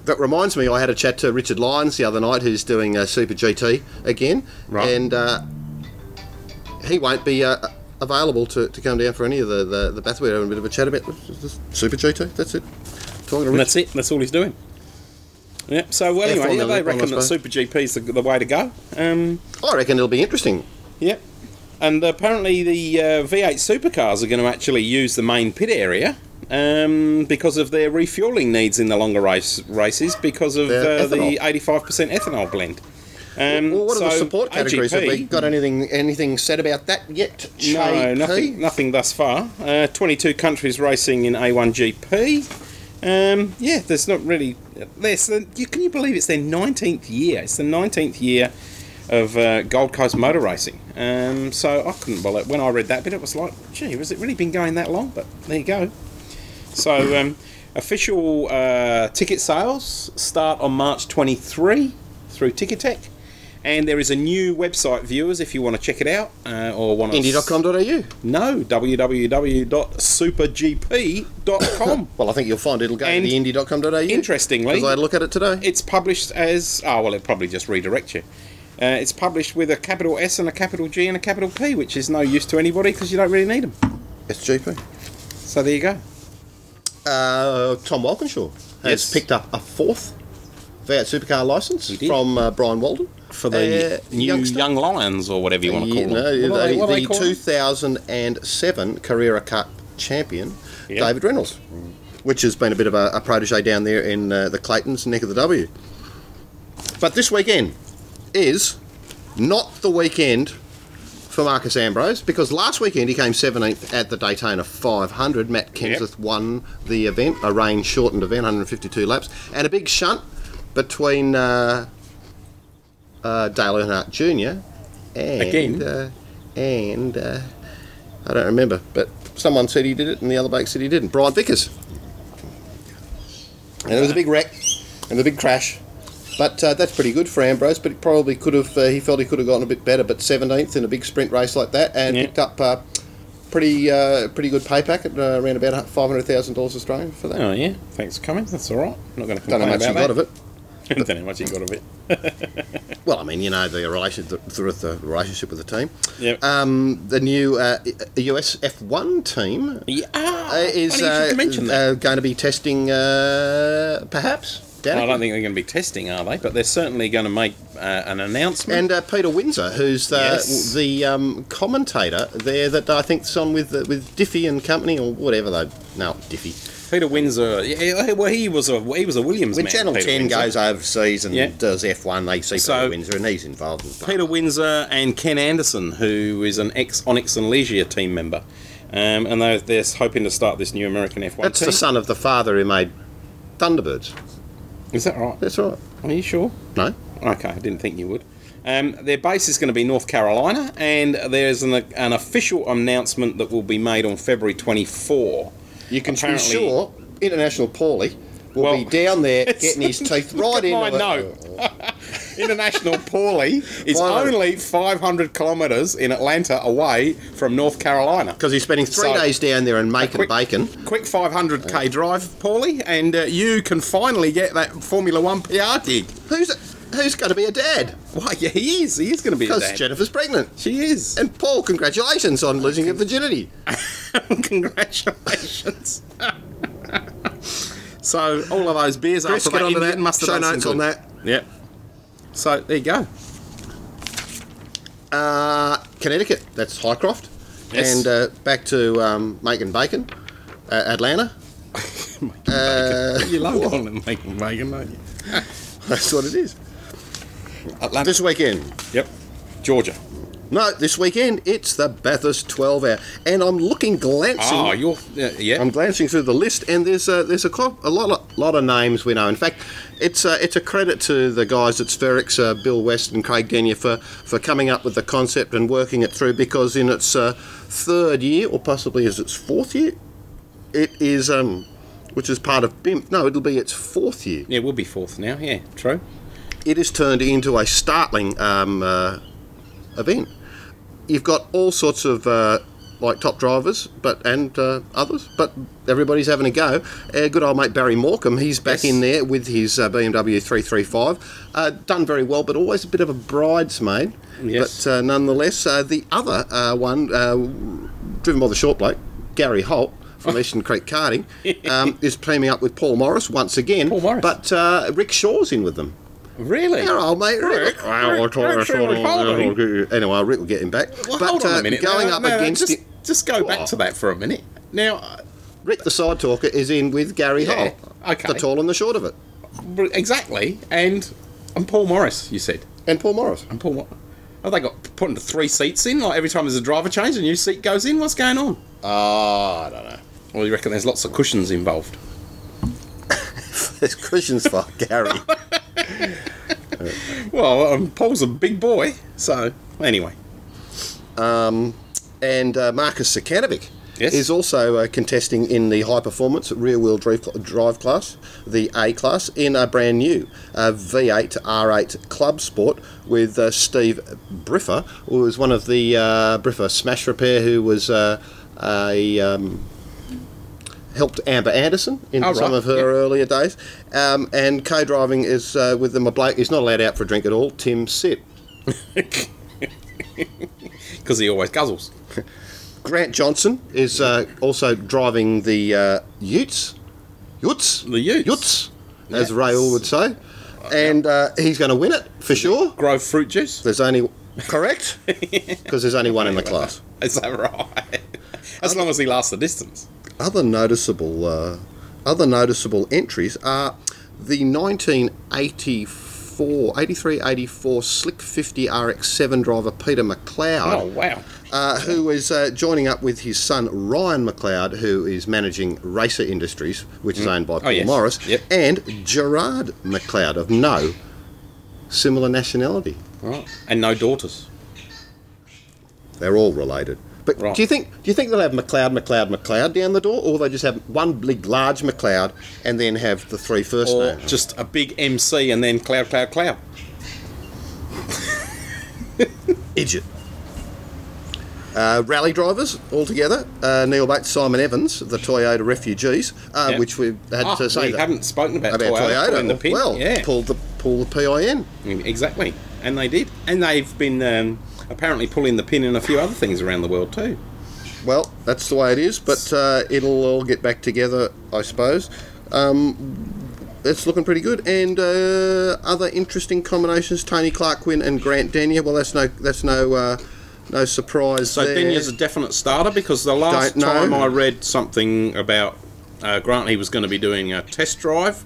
That reminds me, I had a chat to Richard Lyons the other night, who's doing a Super GT again, Right. and uh, he won't be uh, available to, to come down for any of the the, the Bathurst. We're having a bit of a chat about the, the Super GT. That's it. Talking to And that's it. That's all he's doing. Yep. So well, anyway, yeah, they reckon that. Super GP is the, the way to go. Um, I reckon it'll be interesting. Yep. And apparently the uh, V8 supercars are going to actually use the main pit area um, because of their refueling needs in the longer race races because of uh, the 85% ethanol blend. Um, Well, what are the support categories? Have AGP we got anything anything said about that yet? No, nothing, nothing thus far. Uh, 22 countries racing in A1GP. Um, yeah, there's not really. There's, you, can you believe it's their 19th year? It's the 19th year of uh, Gold Coast motor racing. Um, so I couldn't believe when I read that bit. It was like, gee, has it really been going that long? But there you go. So um, official uh, ticket sales start on March 23 through Ticketek. And there is a new website, viewers, if you want to check it out uh, or want to Indie.com.au. no, www.supergp.com. Well, I think you'll find it'll go And to the indie.com.au. interestingly- because I had a look at it today. it's published as oh well, it'll probably just redirect you. Uh, it's published with a capital S and a capital G and a capital P, which is no use to anybody because you don't really need them. SGP. So there you go. Uh, Tom Walkinshaw has Yes. picked up a fourth V8 supercar license from uh, Brian Walden For the Uh, new youngster. Young Lions or whatever you want to Yeah, call no, them. What the, they- what they the called? 2007 Carrera Cup champion, Yeah. David Reynolds, which has been a bit of a, a protege down there in uh, the Claytons neck of the W. But this weekend is not the weekend for Marcos Ambrose because last weekend he came 17th at the Daytona 500. Matt Kenseth won the event, a rain shortened event, 152 laps, and a big shunt between uh, uh, Dale Earnhardt Jr. and Again? uh, and uh, I don't remember, but someone said he did it, and the other bloke said he didn't. Brian Vickers, and it was a big wreck and a big crash. But uh, that's pretty good for Ambrose. But he probably could have. Uh, he felt he could have gotten a bit better. But 17th in a big sprint race like that, and Yeah. picked up uh, pretty uh, pretty good pay packet, uh, around about five hundred thousand dollars Australian for that. Oh yeah, thanks for coming. That's all right. I'm Not going to Don't complain know much about he got that. of it. Don't know how much he got of it. Well, I mean, you know the relation the, the, relationship with the team. Yep. Um, the new uh, US F1 team Yeah, ah, uh, is uh, should mention that. uh, going to be testing, uh, perhaps. Doubt I don't think they're going to be testing, are they? But they're certainly going to make uh, an announcement. And uh, Peter Windsor, who's the Yes. the um, commentator there, that I think's on with with Diffie and company or whatever they no Diffie. Peter Windsor, yeah, well, he was a he was a Williams When man. Channel Peter Ten Windsor. goes overseas and Yeah. does F1, they see So- Peter Windsor, and he's involved in Peter Windsor and Ken Anderson, who is an ex Onyx and Ligier team member, um, and they're, they're hoping to start this new American F1 That's team. the son of the father who made Thunderbirds. Is that right? That's right. Are you sure? No. Okay, I didn't think you would. Um, their base is going to be North Carolina, and there's an, an official announcement that will be made on February 24. You can Apparently- be sure International Paulie will Well, be down there getting his teeth right in. into my note. International Paulie is 500. only 500 kilometres in Atlanta away from North Carolina. Because he's spending three So- days down there and making quick- bacon. Quick 500k drive, Paulie, and uh, you can finally get that Formula One PR gig. Who's who's going to be a dad? Why, yeah, he is. He is going to be a dad. Because. Jennifer's pregnant. She is. And Paul, congratulations on losing your virginity. Congratulations. so all of those beers Chris, after get that onto that. must have Show notes on that. Yep. So there you go. Uh, Connecticut, that's Highcroft. Yes. And uh, back to um, making bacon, uh, Atlanta. Uh, You love making bacon, don't you? that's what it is. Atlanta. This weekend. Yep. Georgia. No, this weekend it's the Bathurst 12 hour, and I'm looking glancing. Oh, you're yeah. yeah. I'm glancing through the list, and there's a, there's a, co- a lot of lot of names we know. In fact, it's a, it's a credit to the guys at Spherix, uh, Bill West and Craig Denyer for, for coming up with the concept and working it through. Because in its uh, third year, or possibly is its fourth year, it is um, which is part of BIMP. No, it'll be its fourth year. yeah, we'll be fourth now. Yeah, true. It has turned into a startling um, uh, event. You've got all sorts of uh, like top drivers, but and uh, others, but everybody's having a go. Uh, good old mate Barry Morcom, he's back Yes. in there with his uh, BMW 335. Uh, done very well, but always a bit of a bridesmaid. Yes. But uh, nonetheless, uh, the other uh, one, uh, driven by the short bloke, Gary Holt. From Eastern Creek Karting um, is teaming up with Paul Morris once again. Paul Morris. But uh, Rick Shaw's in with them. Really? Our old mate Rick. Rick, Well, I Rick, told- I Rick's told really him, following. Anyway, Rick will get him back. Well, but hold on uh, a minute. going Now, up no, against just, it, just go back to that for a minute. Now, uh, Rick the side talker is in with Gary Yeah, Holt. okay. The tall and the short of it. exactly, and and Paul Morris, you said. And Paul Morris. And Paul, what? Oh, they got put into three seats in. Like every time there's a driver change, a new seat goes in. What's going on? Oh, I don't know. Well, you reckon there's lots of cushions involved? There's cushions for Gary. Well, um, Paul's a big boy, so anyway. and uh, Marcus Zukanovic Yes. is also uh, contesting in the high performance rear wheel drive, drive class, the A class, in a brand new uh, V8 to R8 club sport with uh, Steve Briffer, who was one of the uh, Briffer Smash Repair, who was uh, a. Um, Helped Amber Anderson in Oh, some right, of her yep. earlier days, um, and co-driving is uh, with them a bloke. He's not allowed out for a drink at all. Tim Sitt. Because he always guzzles. Grant Johnson is uh, also driving the uh, Utes. Utes? The Utes. Utes, as Yes. Ray All would say. And uh, he's going to win it for sure. Grove fruit juice. There's only. Correct? Because there's only one in the class. Is that right? as long as he lasts the distance. Other noticeable, uh, other noticeable entries are the 1984, 83, 84 Slick 50 RX7 driver Peter McLeod. Oh wow. uh, who is uh, joining up with his son Ryan McLeod, who is managing Racer Industries, which is owned by Paul yes. Morris, Yep. and Gerard McLeod of no similar nationality. Right. And no daughters. They're all related. But Right. do you think do you think they'll have McLeod, McLeod, McLeod down the door, or they just have one big large McLeod and then have the three first Or names? just a big MC and then cloud, cloud, cloud. Idiot. Uh, rally drivers altogether: uh, Neil Bates, Simon Evans, the Toyota refugees, uh, Yeah. which we had Ah, to say we that- haven't spoken about, about Toyota, Toyota. the pin. Well, yeah, pull the pull the PIN. exactly. And they did. And they've been um, apparently pulling the pin in a few other things around the world too. Well, that's the way it is, but uh, it'll all get back together, I suppose. Um, it's looking pretty good, and uh, other interesting combinations: Tony Clark Quinn and Grant Denyer. Well, that's no that's no uh, no surprise. So there. Denyer's a definite starter because the last time I read something about uh, Grant, he was going to be doing a test drive,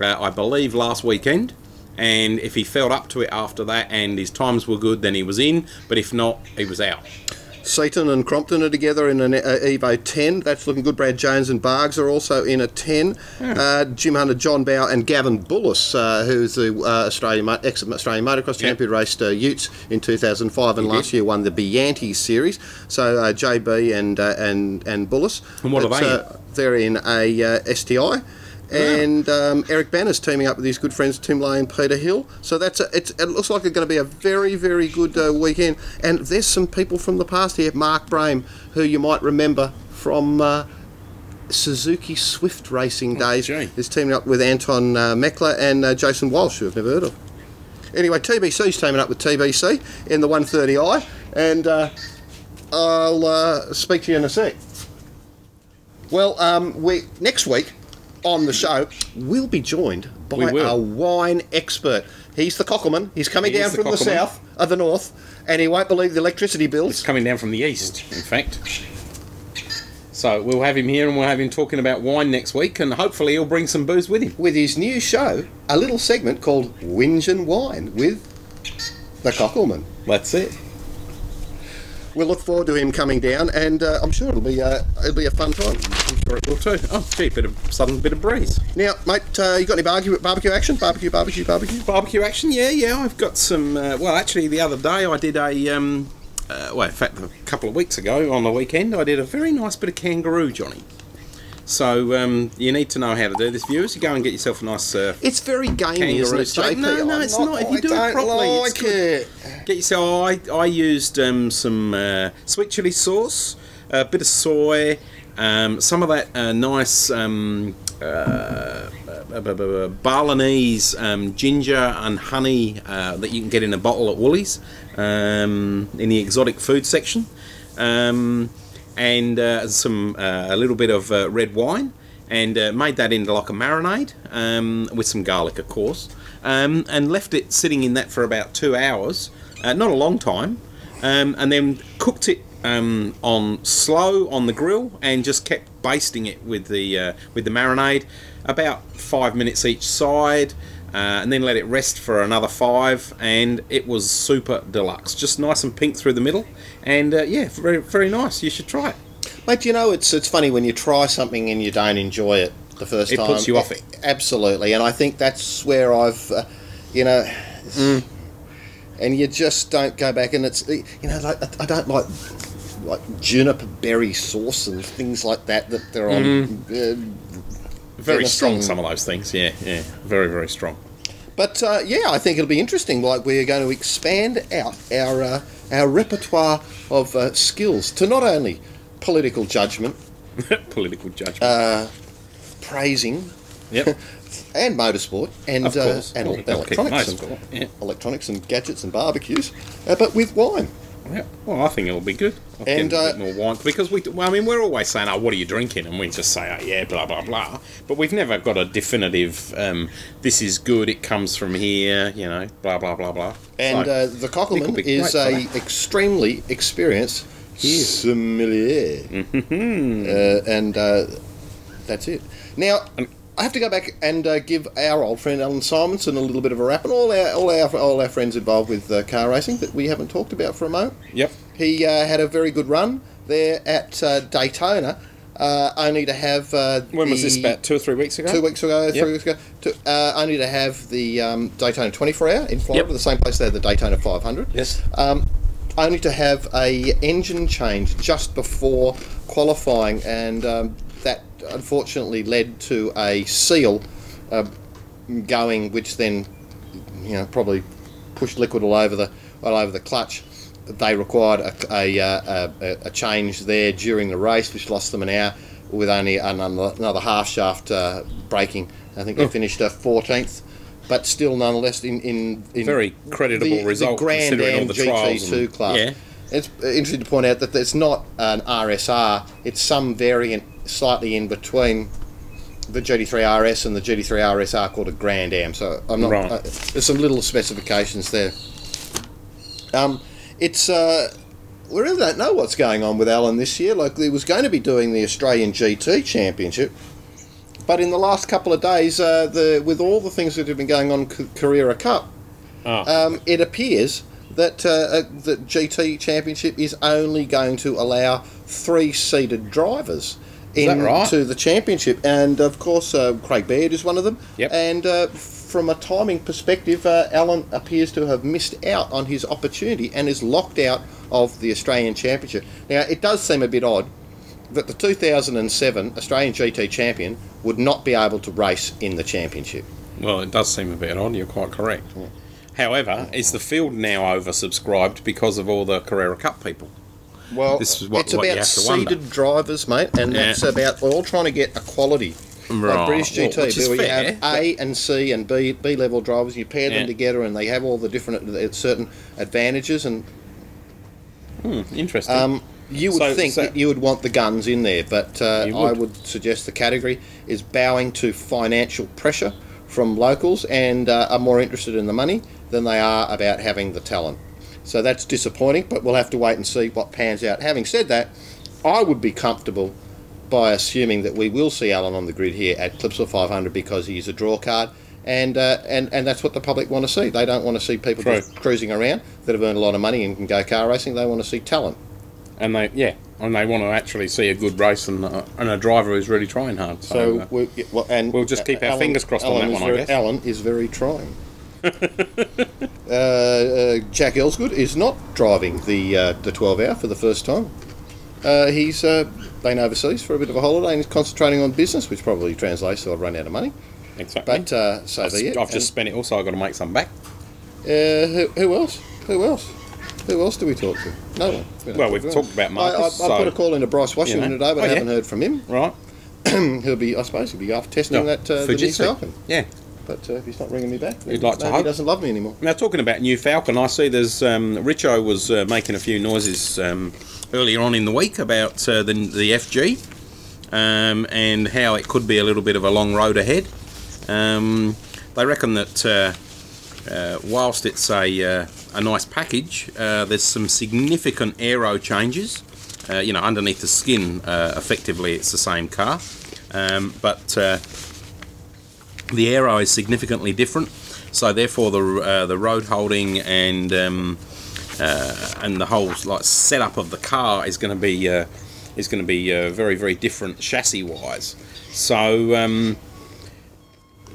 uh, I believe last weekend. And if he felt up to it after that and his times were good, then he was in. But if not, he was out. Seaton and Crompton are together in an uh, Evo 10. That's looking good. Brad Jones and Bargs are also in a 10. Uh, Jim Hunter, John Bowe, and Gavin Bullas, uh, who's the uh, Australian ex Australian motocross Yeah. champion, raced uh, Utes in 2005 and He last did. year won the Bianti series. So uh, JB and uh, and and Bullas. And what are they Uh, they're in a uh, STI. And um, Eric Banner's teaming up with his good friends Tim Lay and Peter Hill. So that's a, it's, it looks like it's going to be a very very good uh, weekend. And there's some people from the past here. Mark Brame, who you might remember from uh, Suzuki Swift racing days, gee. is teaming up with Anton uh, Mechtler and uh, Jason Walsh, who I've never heard of. Anyway, TBC's teaming up with TBC in the 130i, and uh, I'll uh, speak to you in a sec. Well, um, we next week on the show we'll be joined by a wine expert. He's the Cockleman. He's coming He down the from the south, of the north, and he won't believe the electricity bills. He's coming down from the east, in fact. So we'll have him here and we'll have him talking about wine next week and hopefully he'll bring some booze with him. with his new show, a little segment called Whinge and Wine with the Cockleman. That's it. We'll look forward to him coming down, and uh, I'm sure it'll be uh, it'll be a fun time. I'm sure it will too. Oh, gee, bit of sudden bit of breeze. Now, mate, uh, you got any barbecue barbecue action? Barbecue, barbecue, barbecue. Barbecue action, yeah, yeah. I've got some. Uh, well, actually, the other day I did a. Um, uh, well, in fact, a couple of weeks ago on the weekend, I did a very nice bit of kangaroo, Johnny. So um, you need to know how to do this, viewers. You go and get yourself a nice. Uh, It's very gamey, isn't it. JP? No, no, I'm it's not. If you I do it properly, it's like good. it. Get yourself. I, I used um, some uh, sweet chili sauce, a bit of soy, um, some of that uh, nice um, uh, uh, uh, uh, uh, Balinese um, ginger and honey uh, that you can get in a bottle at Woolies um, in the exotic food section, um, and uh, some uh, a little bit of uh, red wine. And uh, made that into like a marinade um, with some garlic, of course, um, and left it sitting in that for about two hours, uh, not a long time, um, and then cooked it um, on slow on the grill and just kept basting it with the uh, with the marinade, about five minutes each side. Uh, and then let it rest for another five, and it was super deluxe. Just nice and pink through the middle, and uh, yeah, very very nice. You should try it. Mate, you know, it's it's funny when you try something and you don't enjoy it the first It time. It puts you off it. Absolutely, and I think that's where I've, uh, you know, Mm. and you just don't go back. And it's you know, like I- don't like like juniper berry sauce and things like that that they're on. Mm-hmm. Very strong. Some of those things. Yeah, yeah, very very strong. But uh, yeah, I think it'll be interesting. Like we're going to expand out our uh, our repertoire of uh, skills to not only political judgment, Political judgment. Uh, praising, yep. and motorsport, and uh, and Well, electronics, and, yeah. electronics and gadgets and barbecues, uh, but with wine. Yeah, well, I think it'll be good. I'll get And, a uh, bit more wine because we. Well, I mean, we're always saying, "Oh, what are you drinking?" And we just say, "Oh, yeah, blah blah blah." But we've never got a definitive. Um, this is good. It comes from here. You know, blah blah blah blah. And So, uh, the Cockleman is a extremely experienced sommelier, Mm-hmm. uh, and uh, that's it. Now. I have to go back and uh, give our old friend Allan Simonsen a little bit of a rap, and all our all our all our friends involved with uh, car racing that we haven't talked about for a moment. Yep. He uh, had a very good run there at uh, Daytona, uh, only to have. Uh, When was this? About two or three weeks ago. Two weeks ago, three weeks ago, to, uh, only to have the um, Daytona 24 hour in Florida, Yep. the same place they had the Daytona 500. Yes. Um, only to have a engine change just before qualifying, and um, unfortunately led to a seal uh, going, which then you know probably pushed liquid all over the all over the clutch. They required a, a, uh, a, a change there during the race, which lost them an hour with only another, another half shaft uh, braking. I think they Oh. finished uh, 14th, but still nonetheless in, in, in Very creditable result the Grand considering all the trials GT2 and- class. yeah. It's interesting to point out that it's not an RSR; it's some variant slightly in between the GT3 RS and the GT3 RSR called a Grand Am. So I'm not. Right. Uh, there's some little specifications there. Um, it's. Uh, we really don't know what's going on with Alan this year. Like, he was going to be doing the Australian GT Championship, but in the last couple of days, uh, the with all the things that have been going on C- Carrera Cup, Oh. um, it appears that uh, uh, the GT Championship is only going to allow three-seated drivers That right? into the championship, and of course, uh, Craig Baird is one of them. Yep. And uh, from a timing perspective, uh, Alan appears to have missed out on his opportunity and is locked out of the Australian Championship. Now, it does seem a bit odd that the 2007 Australian GT champion would not be able to race in the championship. Well, it does seem a bit odd. You're quite correct. However, is the field now oversubscribed because of all the Carrera Cup people? Well, This is what- it's what about have to wonder. seeded drivers, mate, and Yeah. it's about we're all trying to get equality. Right. Like British GT, which is where you fair, have A and C and B B level drivers, you pair Yeah. them together, and they have all the different uh, certain advantages. And Interesting. um, you would So- think so- that you would want the guns in there, but uh, You I would. would suggest the category is bowing to financial pressure from locals and uh, are more interested in the money than they are about having the talent. So that's disappointing, but we'll have to wait and see what pans out. Having said that, I would be comfortable by assuming that we will see Alan on the grid here at Clipsal 500 because he's a draw card. And, uh, and and that's what the public want to see. They don't want to see people True. just cruising around that have earned a lot of money and can go car racing. They want to see talent. and they, yeah, and they want to actually see a good race and, uh, and a driver who's really trying hard. So, So uh, we, well, and we'll just keep our Alan- fingers crossed on Alan that is one, I guess. Alan is very trying. uh, uh, Jack Elsegood is not driving the uh, the 12 hour for the first time. Uh, he's uh, been overseas for a bit of a holiday and he's concentrating on business, which probably translates to I've run out of money. exactly. But uh, so I've, you I've just spent it all, so I've got to make some back. Uh, who, who else? Who else? Who else do we talk to? No one. We Well, we've talked about anyone. I, I, Marcus. I put a call into Bryce Washington know. today, but Oh, I haven't heard from him. Right. he'll be, I suppose, he'll be off testing No, that uh, the new Fujitsu. Falcon. Yeah. But uh, if he's not ringing me back, then You'd like to maybe hope. he doesn't love me anymore. Now, talking about new Falcon, I see there's um, Richo was uh, making a few noises um, earlier on in the week about uh, the, the FG um, and how it could be a little bit of a long road ahead. Um, they reckon that uh, uh, whilst it's a, uh, a nice package, uh, there's some significant aero changes. Uh, you know, underneath the skin, uh, effectively, it's the same car, um, but uh, The aero is significantly different, so therefore the uh, the road holding and um, uh, and the whole like setup of the car is going to be uh, is going to be uh, very very different chassis wise. So um,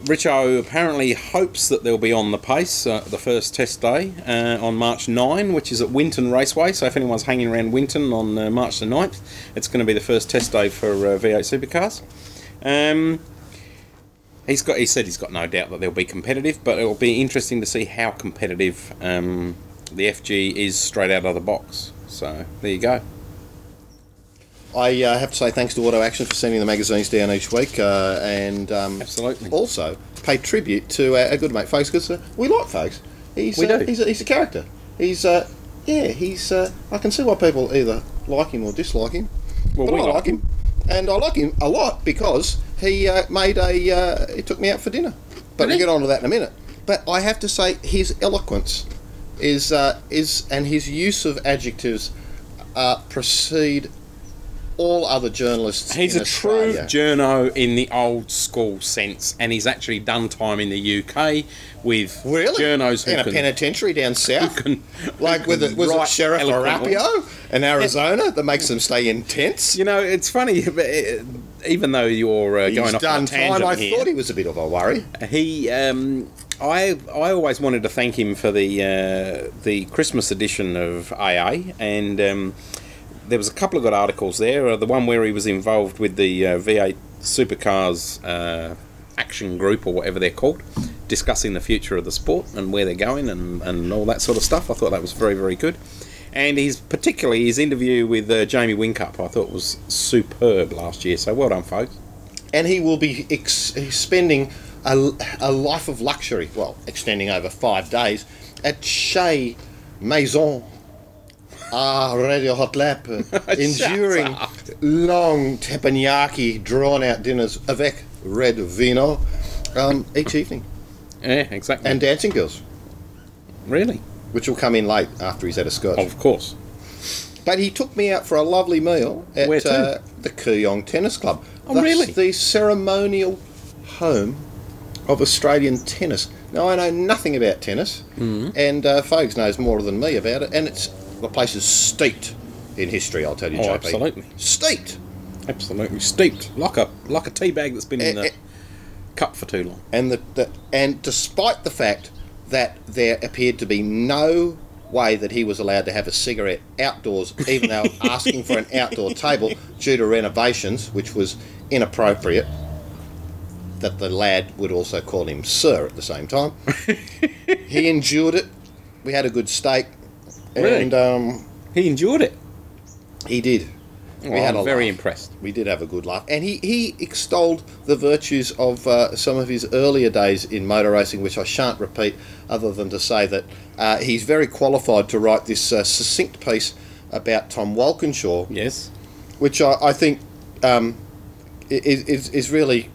Richo apparently hopes that they'll be on the pace uh, the first test day uh, on March 9, which is at Winton Raceway. So if anyone's hanging around Winton on March the 9th, it's going to be the first test day for uh, V8 Supercars. Um, he's got. He said he's got no doubt that they'll be competitive, but it'll be interesting to see how competitive um, the FG is straight out of the box. So there you go. I uh, have to say thanks to Auto Action for sending the magazines down each week, uh, and um, Absolutely. also pay tribute to our, our good mate Fogs because uh, we like Fogs. He's We uh, do. He's a, he's a character. He's uh, yeah. He's uh, I can see why people either like him or dislike him. Well, but we I like like him. And I like him a lot because he uh, made a uh, he took me out for dinner. But we'll get on to that in a minute. But I have to say his eloquence is uh, is and his use of adjectives uh, precede all other journalists. He's a true journo in the old school sense, and he's actually done time in the UK with Really? journos who in a can, penitentiary down south, can- like with it, was it Sheriff. Arpaio in Arizona that makes them stay in tents. You know, it's funny, but uh, even though you're uh, going off on done a tangent time. I here, thought he was a bit of a worry. he um, I I always wanted to thank him for the uh, the Christmas edition of AA, and um, there was a couple of good articles there. Uh, the one where he was involved with the uh, V8 Supercars uh, action group or whatever they're called, discussing the future of the sport and where they're going and, and all that sort of stuff. I thought that was very very good. And he's particularly his interview with uh, Jamie Whincup, I thought was superb last year. So well done, folks. and he will be ex- spending a, a life of luxury, well, extending over five days, at Chez Maison à Radio Hot Lap, enduring long teppanyaki, drawn out dinners avec red vino um, each evening, Yeah, exactly. and dancing girls, really, which will come in late after he's had a scotch. of course. But he took me out for a lovely meal at uh, the Kooyong Tennis Club. Oh, the, really? The ceremonial home of Australian tennis. Now, I know nothing about tennis, Mm-hmm. and uh, Fogs knows more than me about it, and it's the place is steeped in history, I'll tell you, Oh, JP. absolutely. Steeped. Absolutely steeped, like a like a tea bag that's been in the cup for too long. And, the, the, and despite the fact that there appeared to be no way that he was allowed to have a cigarette outdoors, even though asking for an outdoor table due to renovations, which was inappropriate, that the lad would also call him sir at the same time. he endured it. We had a good steak, Really? and um, He endured it. he did. Well, we had I'm a very laugh. impressed. We did have a good laugh, and he, he extolled the virtues of uh, some of his earlier days in motor racing, which I shan't repeat, other than to say that uh, he's very qualified to write this uh, succinct piece about Tom Walkinshaw, Yes. which I, I think um, is, is is really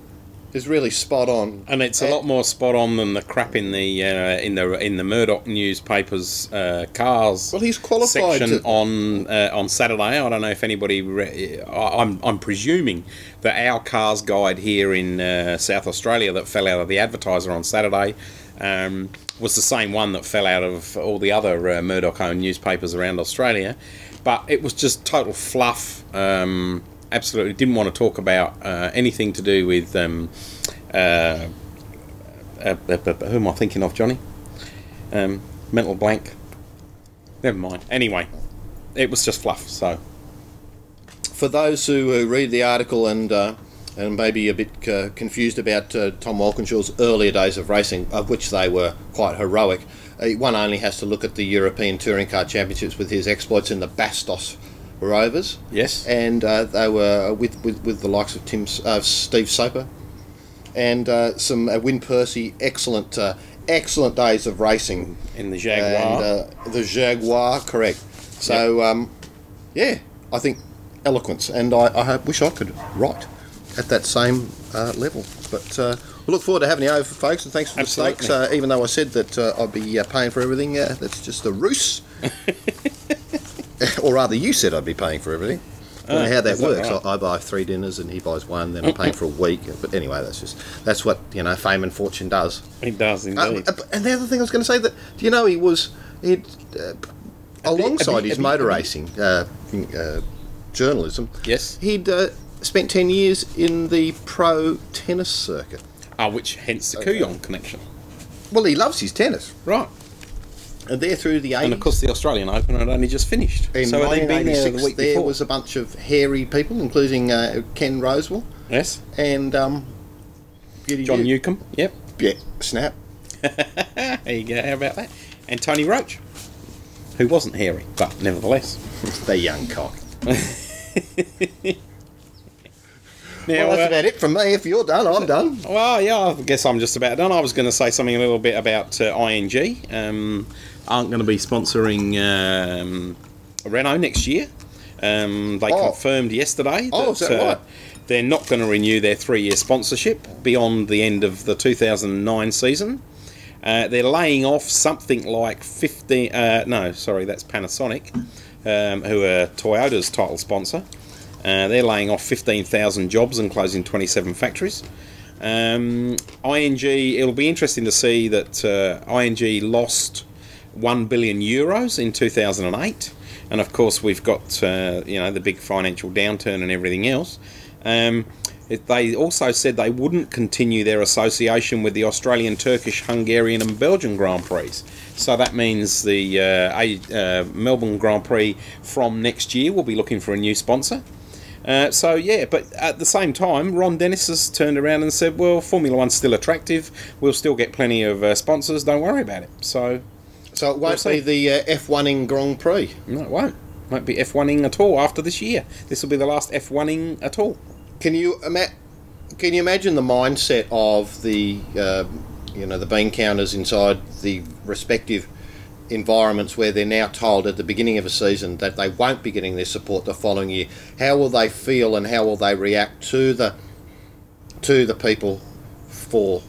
is really spot on. And it's a lot more spot on than the crap in the uh, in the in the Murdoch newspapers uh, cars Well, he's qualified section to- on uh, on Saturday. I don't know if anybody. Re- I'm I'm presuming that our cars guide here in uh, South Australia that fell out of the Advertiser on Saturday. Um, was the same one that fell out of all the other uh, Murdoch-owned newspapers around Australia, but it was just total fluff. Um, absolutely didn't want to talk about uh, anything to do with um, uh, uh, uh, uh, who am I thinking of, Johnny? Um, mental blank. Never mind. Anyway, it was just fluff. So for those who uh, read the article and and maybe a bit confused about Tom Walkinshaw's earlier days of racing, of which they were quite heroic, one only has to look at the European Touring Car Championships with his exploits in the Bastos Rovers, yes, and uh, they were with, with with the likes of Tim uh, Steve Soper and uh, some uh, Win Percy, excellent uh, excellent days of racing in the Jaguar. and uh, the Jaguar, correct. So, um, yeah, I think eloquence, and I, I hope, wish I could write at that same uh, level. But uh, we look forward to having you over, folks, and thanks for the Absolutely. steaks. Uh, even though I said that uh, I'd be uh, paying for everything, uh, that's just a ruse. or rather, you said I'd be paying for everything. I don't know Ah, how that works. right? I, I buy three dinners and he buys one, then I'm paying for a week. But anyway, that's just that's what you know fame and fortune does. He does Um, indeed. uh, and the other thing I was going to say that do you know he was he uh, alongside you- his you- motor have racing uh, uh, journalism. Yes. he'd uh, spent ten years in the pro tennis circuit. Ah, which hence the Kooyong connection. Well, he loves his tennis, Right. And there through the And of course, the Australian Open had only just finished. In so he been there the week there before? was a bunch of hairy people, including uh, Ken Rosewall yes. and um, Beauty John Ju- Newcombe. Yep. Yeah, snap. There you go. How about that? And Tony Roche, who wasn't hairy, but nevertheless. The young cock. Now, well, that's about it from me. If you're done, I'm done. Well, yeah, I guess I'm just about done. I was going to say something a little bit about uh, ING. Um, aren't going to be sponsoring um, Renault next year. Um, they Oh. confirmed yesterday that, Oh, that uh, they're not going to renew their three-year sponsorship beyond the end of the 2009 season. Uh, they're laying off something like 15. Uh, no, sorry, that's Panasonic, um, who are Toyota's title sponsor. Uh, they're laying off 15,000 jobs and closing 27 factories. Um, ING, it'll be interesting to see that uh, ING lost 1 billion euros in 2008. And of course, we've got uh, you know the big financial downturn and everything else. Um, it, they also said they wouldn't continue their association with the Australian, Turkish, Hungarian, and Belgian Grand Prix. So that means the uh, uh, Melbourne Grand Prix from next year will be looking for a new sponsor. Uh, so yeah, but at the same time, Ron Dennis has turned around and said, "Well, Formula One's still attractive. We'll still get plenty of uh, sponsors. Don't worry about it." So So it won't We'll be the uh, F1 in Grand Prix. no, it won't. Won't be F1ing at all after this year. This will be the last F1ing at all. Can you ima- can you imagine the mindset of the uh, you know the bean counters inside the respective environments where they're now told at the beginning of a season that they won't be getting their support the following year? How will they feel and how will they react to the to the people for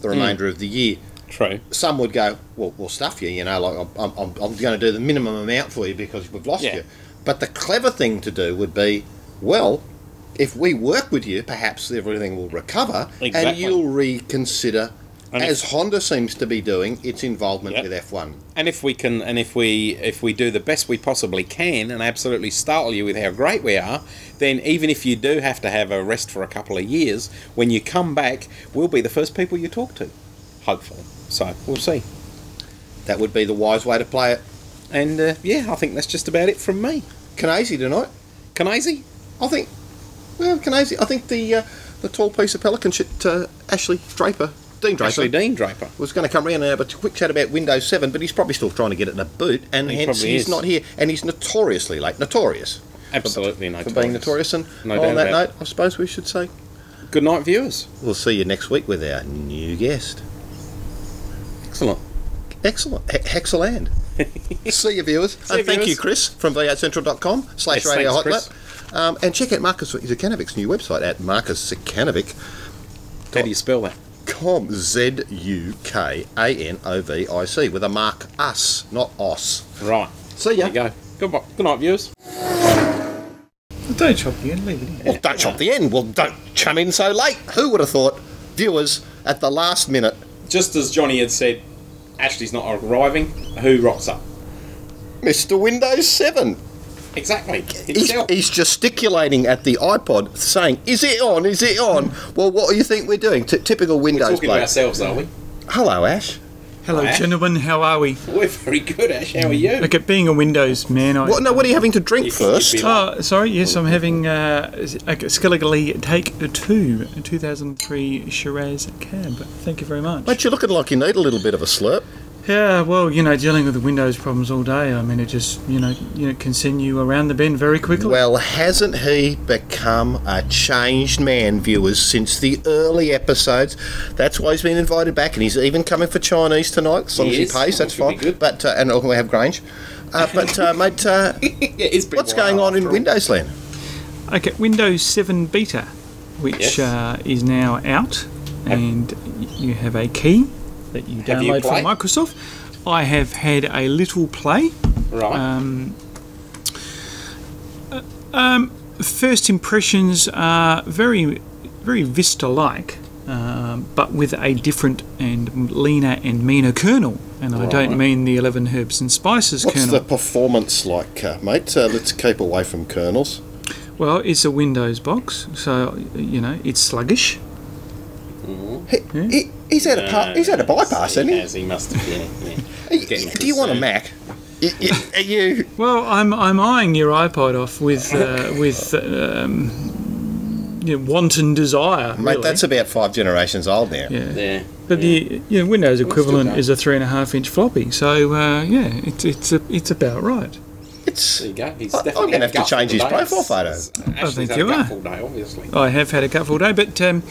the hmm. remainder of the year? True. some would go, well, we'll stuff you, you know, like I'm, I'm, I'm going to do the minimum amount for you because we've lost Yeah. you. But the clever thing to do would be, well, if we work with you, perhaps everything will recover and you'll reconsider, And as Honda seems to be doing, its involvement Yep. with F1. And if we can, and if we if we do the best we possibly can, and absolutely startle you with how great we are, then even if you do have to have a rest for a couple of years, when you come back, we'll be the first people you talk to, hopefully. So we'll see. That would be the wise way to play it. And uh, yeah, I think that's just about it from me. Canasi tonight. Canasi? I think, well, Canasi, I think the uh, the tall piece of pelican shit, uh, Ashley Draper, Dean Draper, Ashley Dean Draper. was going to come round and have a quick chat about Windows 7, but he's probably still trying to get it in a boot, and He hence he's is. not here. And he's notoriously late. Notorious Absolutely no. for being notorious. And No on that note, I suppose we should say Good night, viewers. we'll see you next week with our new guest. Excellent. Excellent. He- Hexaland. see you, viewers. you, and thank you. Chris, from v8central.com slash Yes, radio thanks, hot lap. Um, and check out Marcus Zukanovic's new website at marcuszukanovic.com. How do you spell that? Z U K A N O V I C with a mark us, not os. Right. See ya. There you go. Good, good night, viewers. Don't chop the end, leave it in. Well, don't chop the end. Well, don't come in so late. Who would have thought? Viewers at the last minute. Just as Johnny had said, Ashley's not arriving. Who rocks up? Mr. Windows 7. Exactly. He's, he's gesticulating at the iPod saying, Is it on? Is it on? Well, what do you think we're doing? T- typical Windows Talking to ourselves, are we? Hello, Ash. Hello, Ash. gentlemen. How are we? We're very good, Ash. How are you? Look, at being a Windows man, I. What, no, what are you having to drink You'd- first? like- Oh, sorry. Yes, I'm having uh, a Skillogalee Take Two, a 2003 Shiraz cab. Thank you very much. But you're looking like you need a little bit of a slurp. Yeah, well, you know, dealing with the Windows problems all day. I mean, it just, you know, you know, can send you around the bend very quickly. Well, hasn't he become a changed man, viewers, since the early episodes? That's why he's been invited back, and he's even coming for Chinese tonight. As long He as he is, pays, that's fine. be good. But uh, and we have Grange. Uh, but uh, mate, uh, yeah, it's what's going on in after. Windows land? Okay, Windows 7 Beta, which Yes. uh, is now out, and you have a key that you Have you download from? Microsoft. I have had a little play. Right. Um, uh, First impressions are very, very Vista-like, um, but with a different and leaner and meaner kernel. And I don't mean the 11 herbs and spices What's kernel. What's the performance like, uh, mate? Uh, let's keep away from kernels. Well, it's a Windows box, so you know it's sluggish. He, he, he's had a par- he's had a bypass, hasn't he? Has, he must have, yeah. yeah. Do you want a. Mac? Y- y- Are you? Well, I'm I'm eyeing your iPod off with uh, with um, you know, wanton desire. Mate, really. that's about five generations old now. yeah. Yeah. But the you know, Windows equivalent is a three and a half inch floppy, so uh, yeah, it's it's a, it's about right. It's There you go. He's I- I'm gonna have to change his gutful day. profile photo. Ashley's think had you a are. day, obviously. I have had a cupful day, but um,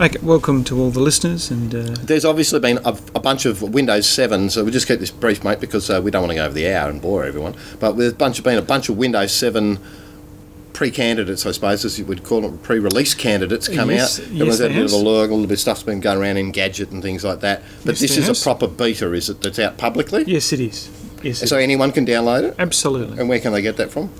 okay, welcome to all the listeners and uh, There's obviously been a, a bunch of Windows 7, so we'll just keep this brief, mate, because uh, we don't want to go over the hour and bore everyone. But there's a bunch of, been a bunch of Windows 7 pre-candidates, I suppose, as you would call them, pre-release candidates come Yes, out. yes, Everyone's had a there bit of a has. lurk, a little bit of stuff's been going around in Gadget and things like that. But Yes, this is has. a proper beta, is it, that's out publicly? yes, it is. Yes, So anyone can download it? absolutely. And where can they get that from?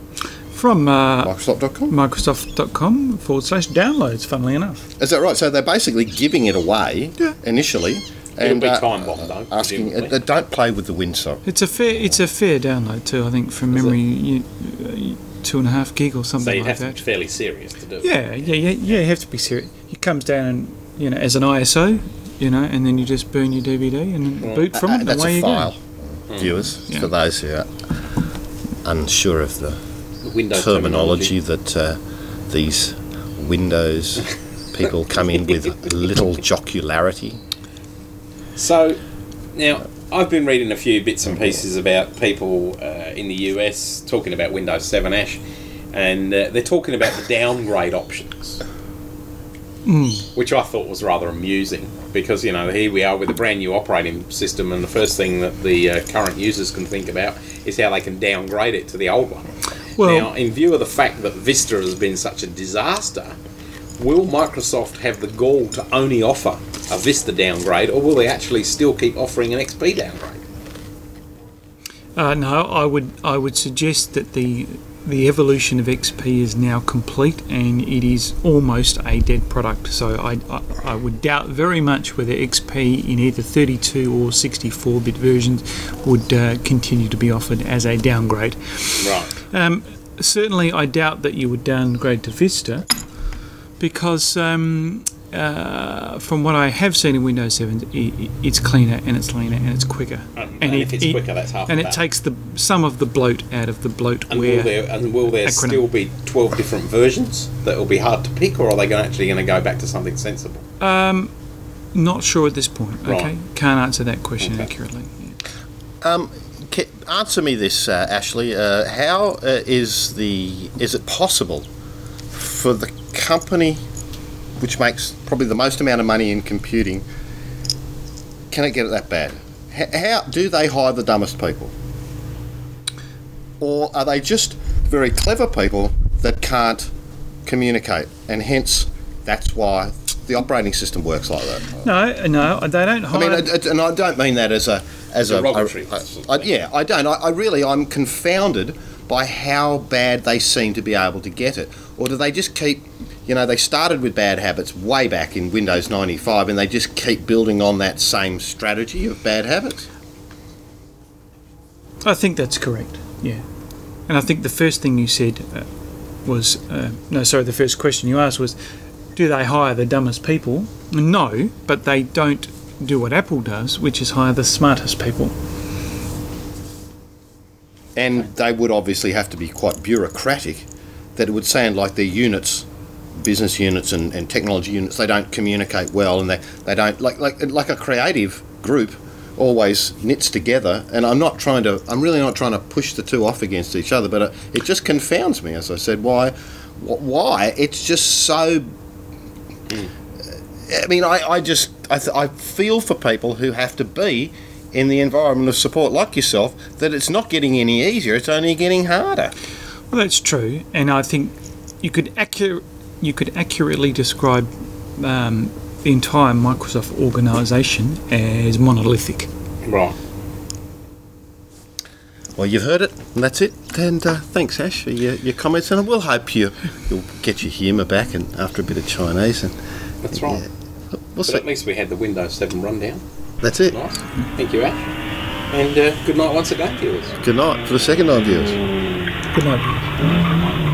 From uh, Microsoft.com? Microsoft.com forward slash downloads. Funnily enough, Is that right? So they're basically giving it away Yeah. initially. It'll And be uh, time bomb, though. asking, uh, don't play with the Windsor. it's a fair it's a fair download too. I think from Is memory, you, uh, two and a half gig or so something you'd like have to be fairly serious to do it. Yeah, yeah, yeah, yeah. You have to be serious. It comes down, you know, as an ISO, you know, and then you just burn your DVD and then boot from Uh, it, and that's away a you file, go. viewers, Yeah. for those who are unsure of the The Windows terminology that uh, these Windows people come in with little jocularity. So, now I've been reading a few bits and pieces about people uh, in the US talking about Windows 7 Ash, and uh, they're talking about the downgrade options, which I thought was rather amusing because you know here we are with a brand new operating system, and the first thing that the uh, current users can think about is how they can downgrade it to the old one. Well- now, in view of the fact that Vista has been such a disaster, will Microsoft have the gall to only offer a Vista downgrade, or will they actually still keep offering an XP downgrade? Uh, no, I would I would suggest that the the evolution of XP is now complete and it is almost a dead product. So I, I, I would doubt very much whether XP in either 32 or 64 bit versions would uh, continue to be offered as a downgrade. Right. Um, certainly, I doubt that you would downgrade to Vista because um, uh, from what I have seen in Windows 7, i it's cleaner and it's leaner and it's quicker. And, and if it's quicker, that's half And it battle. takes the some of the bloat out of the And bloatware. will there, and will there acronym. still be 12 different versions that will be hard to pick, or are they gonna, actually going to go back to something sensible? Um, not sure at this point. Right. Okay, can't answer that question Okay. accurately. Um, ca answer me this, uh, Ashley. Uh, how uh, is the is it possible for the company which makes probably the most amount of money in computing can it get it that bad? H- how do they hire the dumbest people, or are they just very clever people that can't communicate, and hence that's why the operating system works like that? No, no, they don't I mean, it, it- and I don't mean that as a as a, a, Derogatory a- sort of I- thing. yeah, I don't. I, I really, I'm confounded by how bad they seem to be able to get it, or do they just keep? You know, they started with bad habits way back in Windows 95, and they just keep building on that same strategy of bad habits. I think that's correct. Yeah, and I think the first thing you said uh, was uh, no, sorry. The first question you asked was, do they hire the dumbest people? No, but they don't do what Apple does, which is hire the smartest people. And they would obviously have to be quite bureaucratic. That it would sound like their units, business units and, and technology units, they don't communicate well, and they, they don't like like like a creative group always knits together. And I'm not trying to, I'm really not trying to push the two off against each other, but it, it just confounds me, as I said, why why it's just so. I mean, I, I just I, th- I feel for people who have to be in the environment of support like yourself that it's not getting any easier; it's only getting harder. Well, that's true, and I think you could accurate you could accurately describe um, the entire Microsoft organisation as monolithic. Right. Well, you've heard it, and that's it. And uh, thanks, Ash, for your, your comments. And we'll hope you you'll get your humour back, and after a bit of Chinese, and That's right. yeah. we'll But at least we had the Windows 7 rundown. That's it. Nice. Thank you, Ash. And uh, good night once again, viewers. Good night for the second time, viewers. Good night.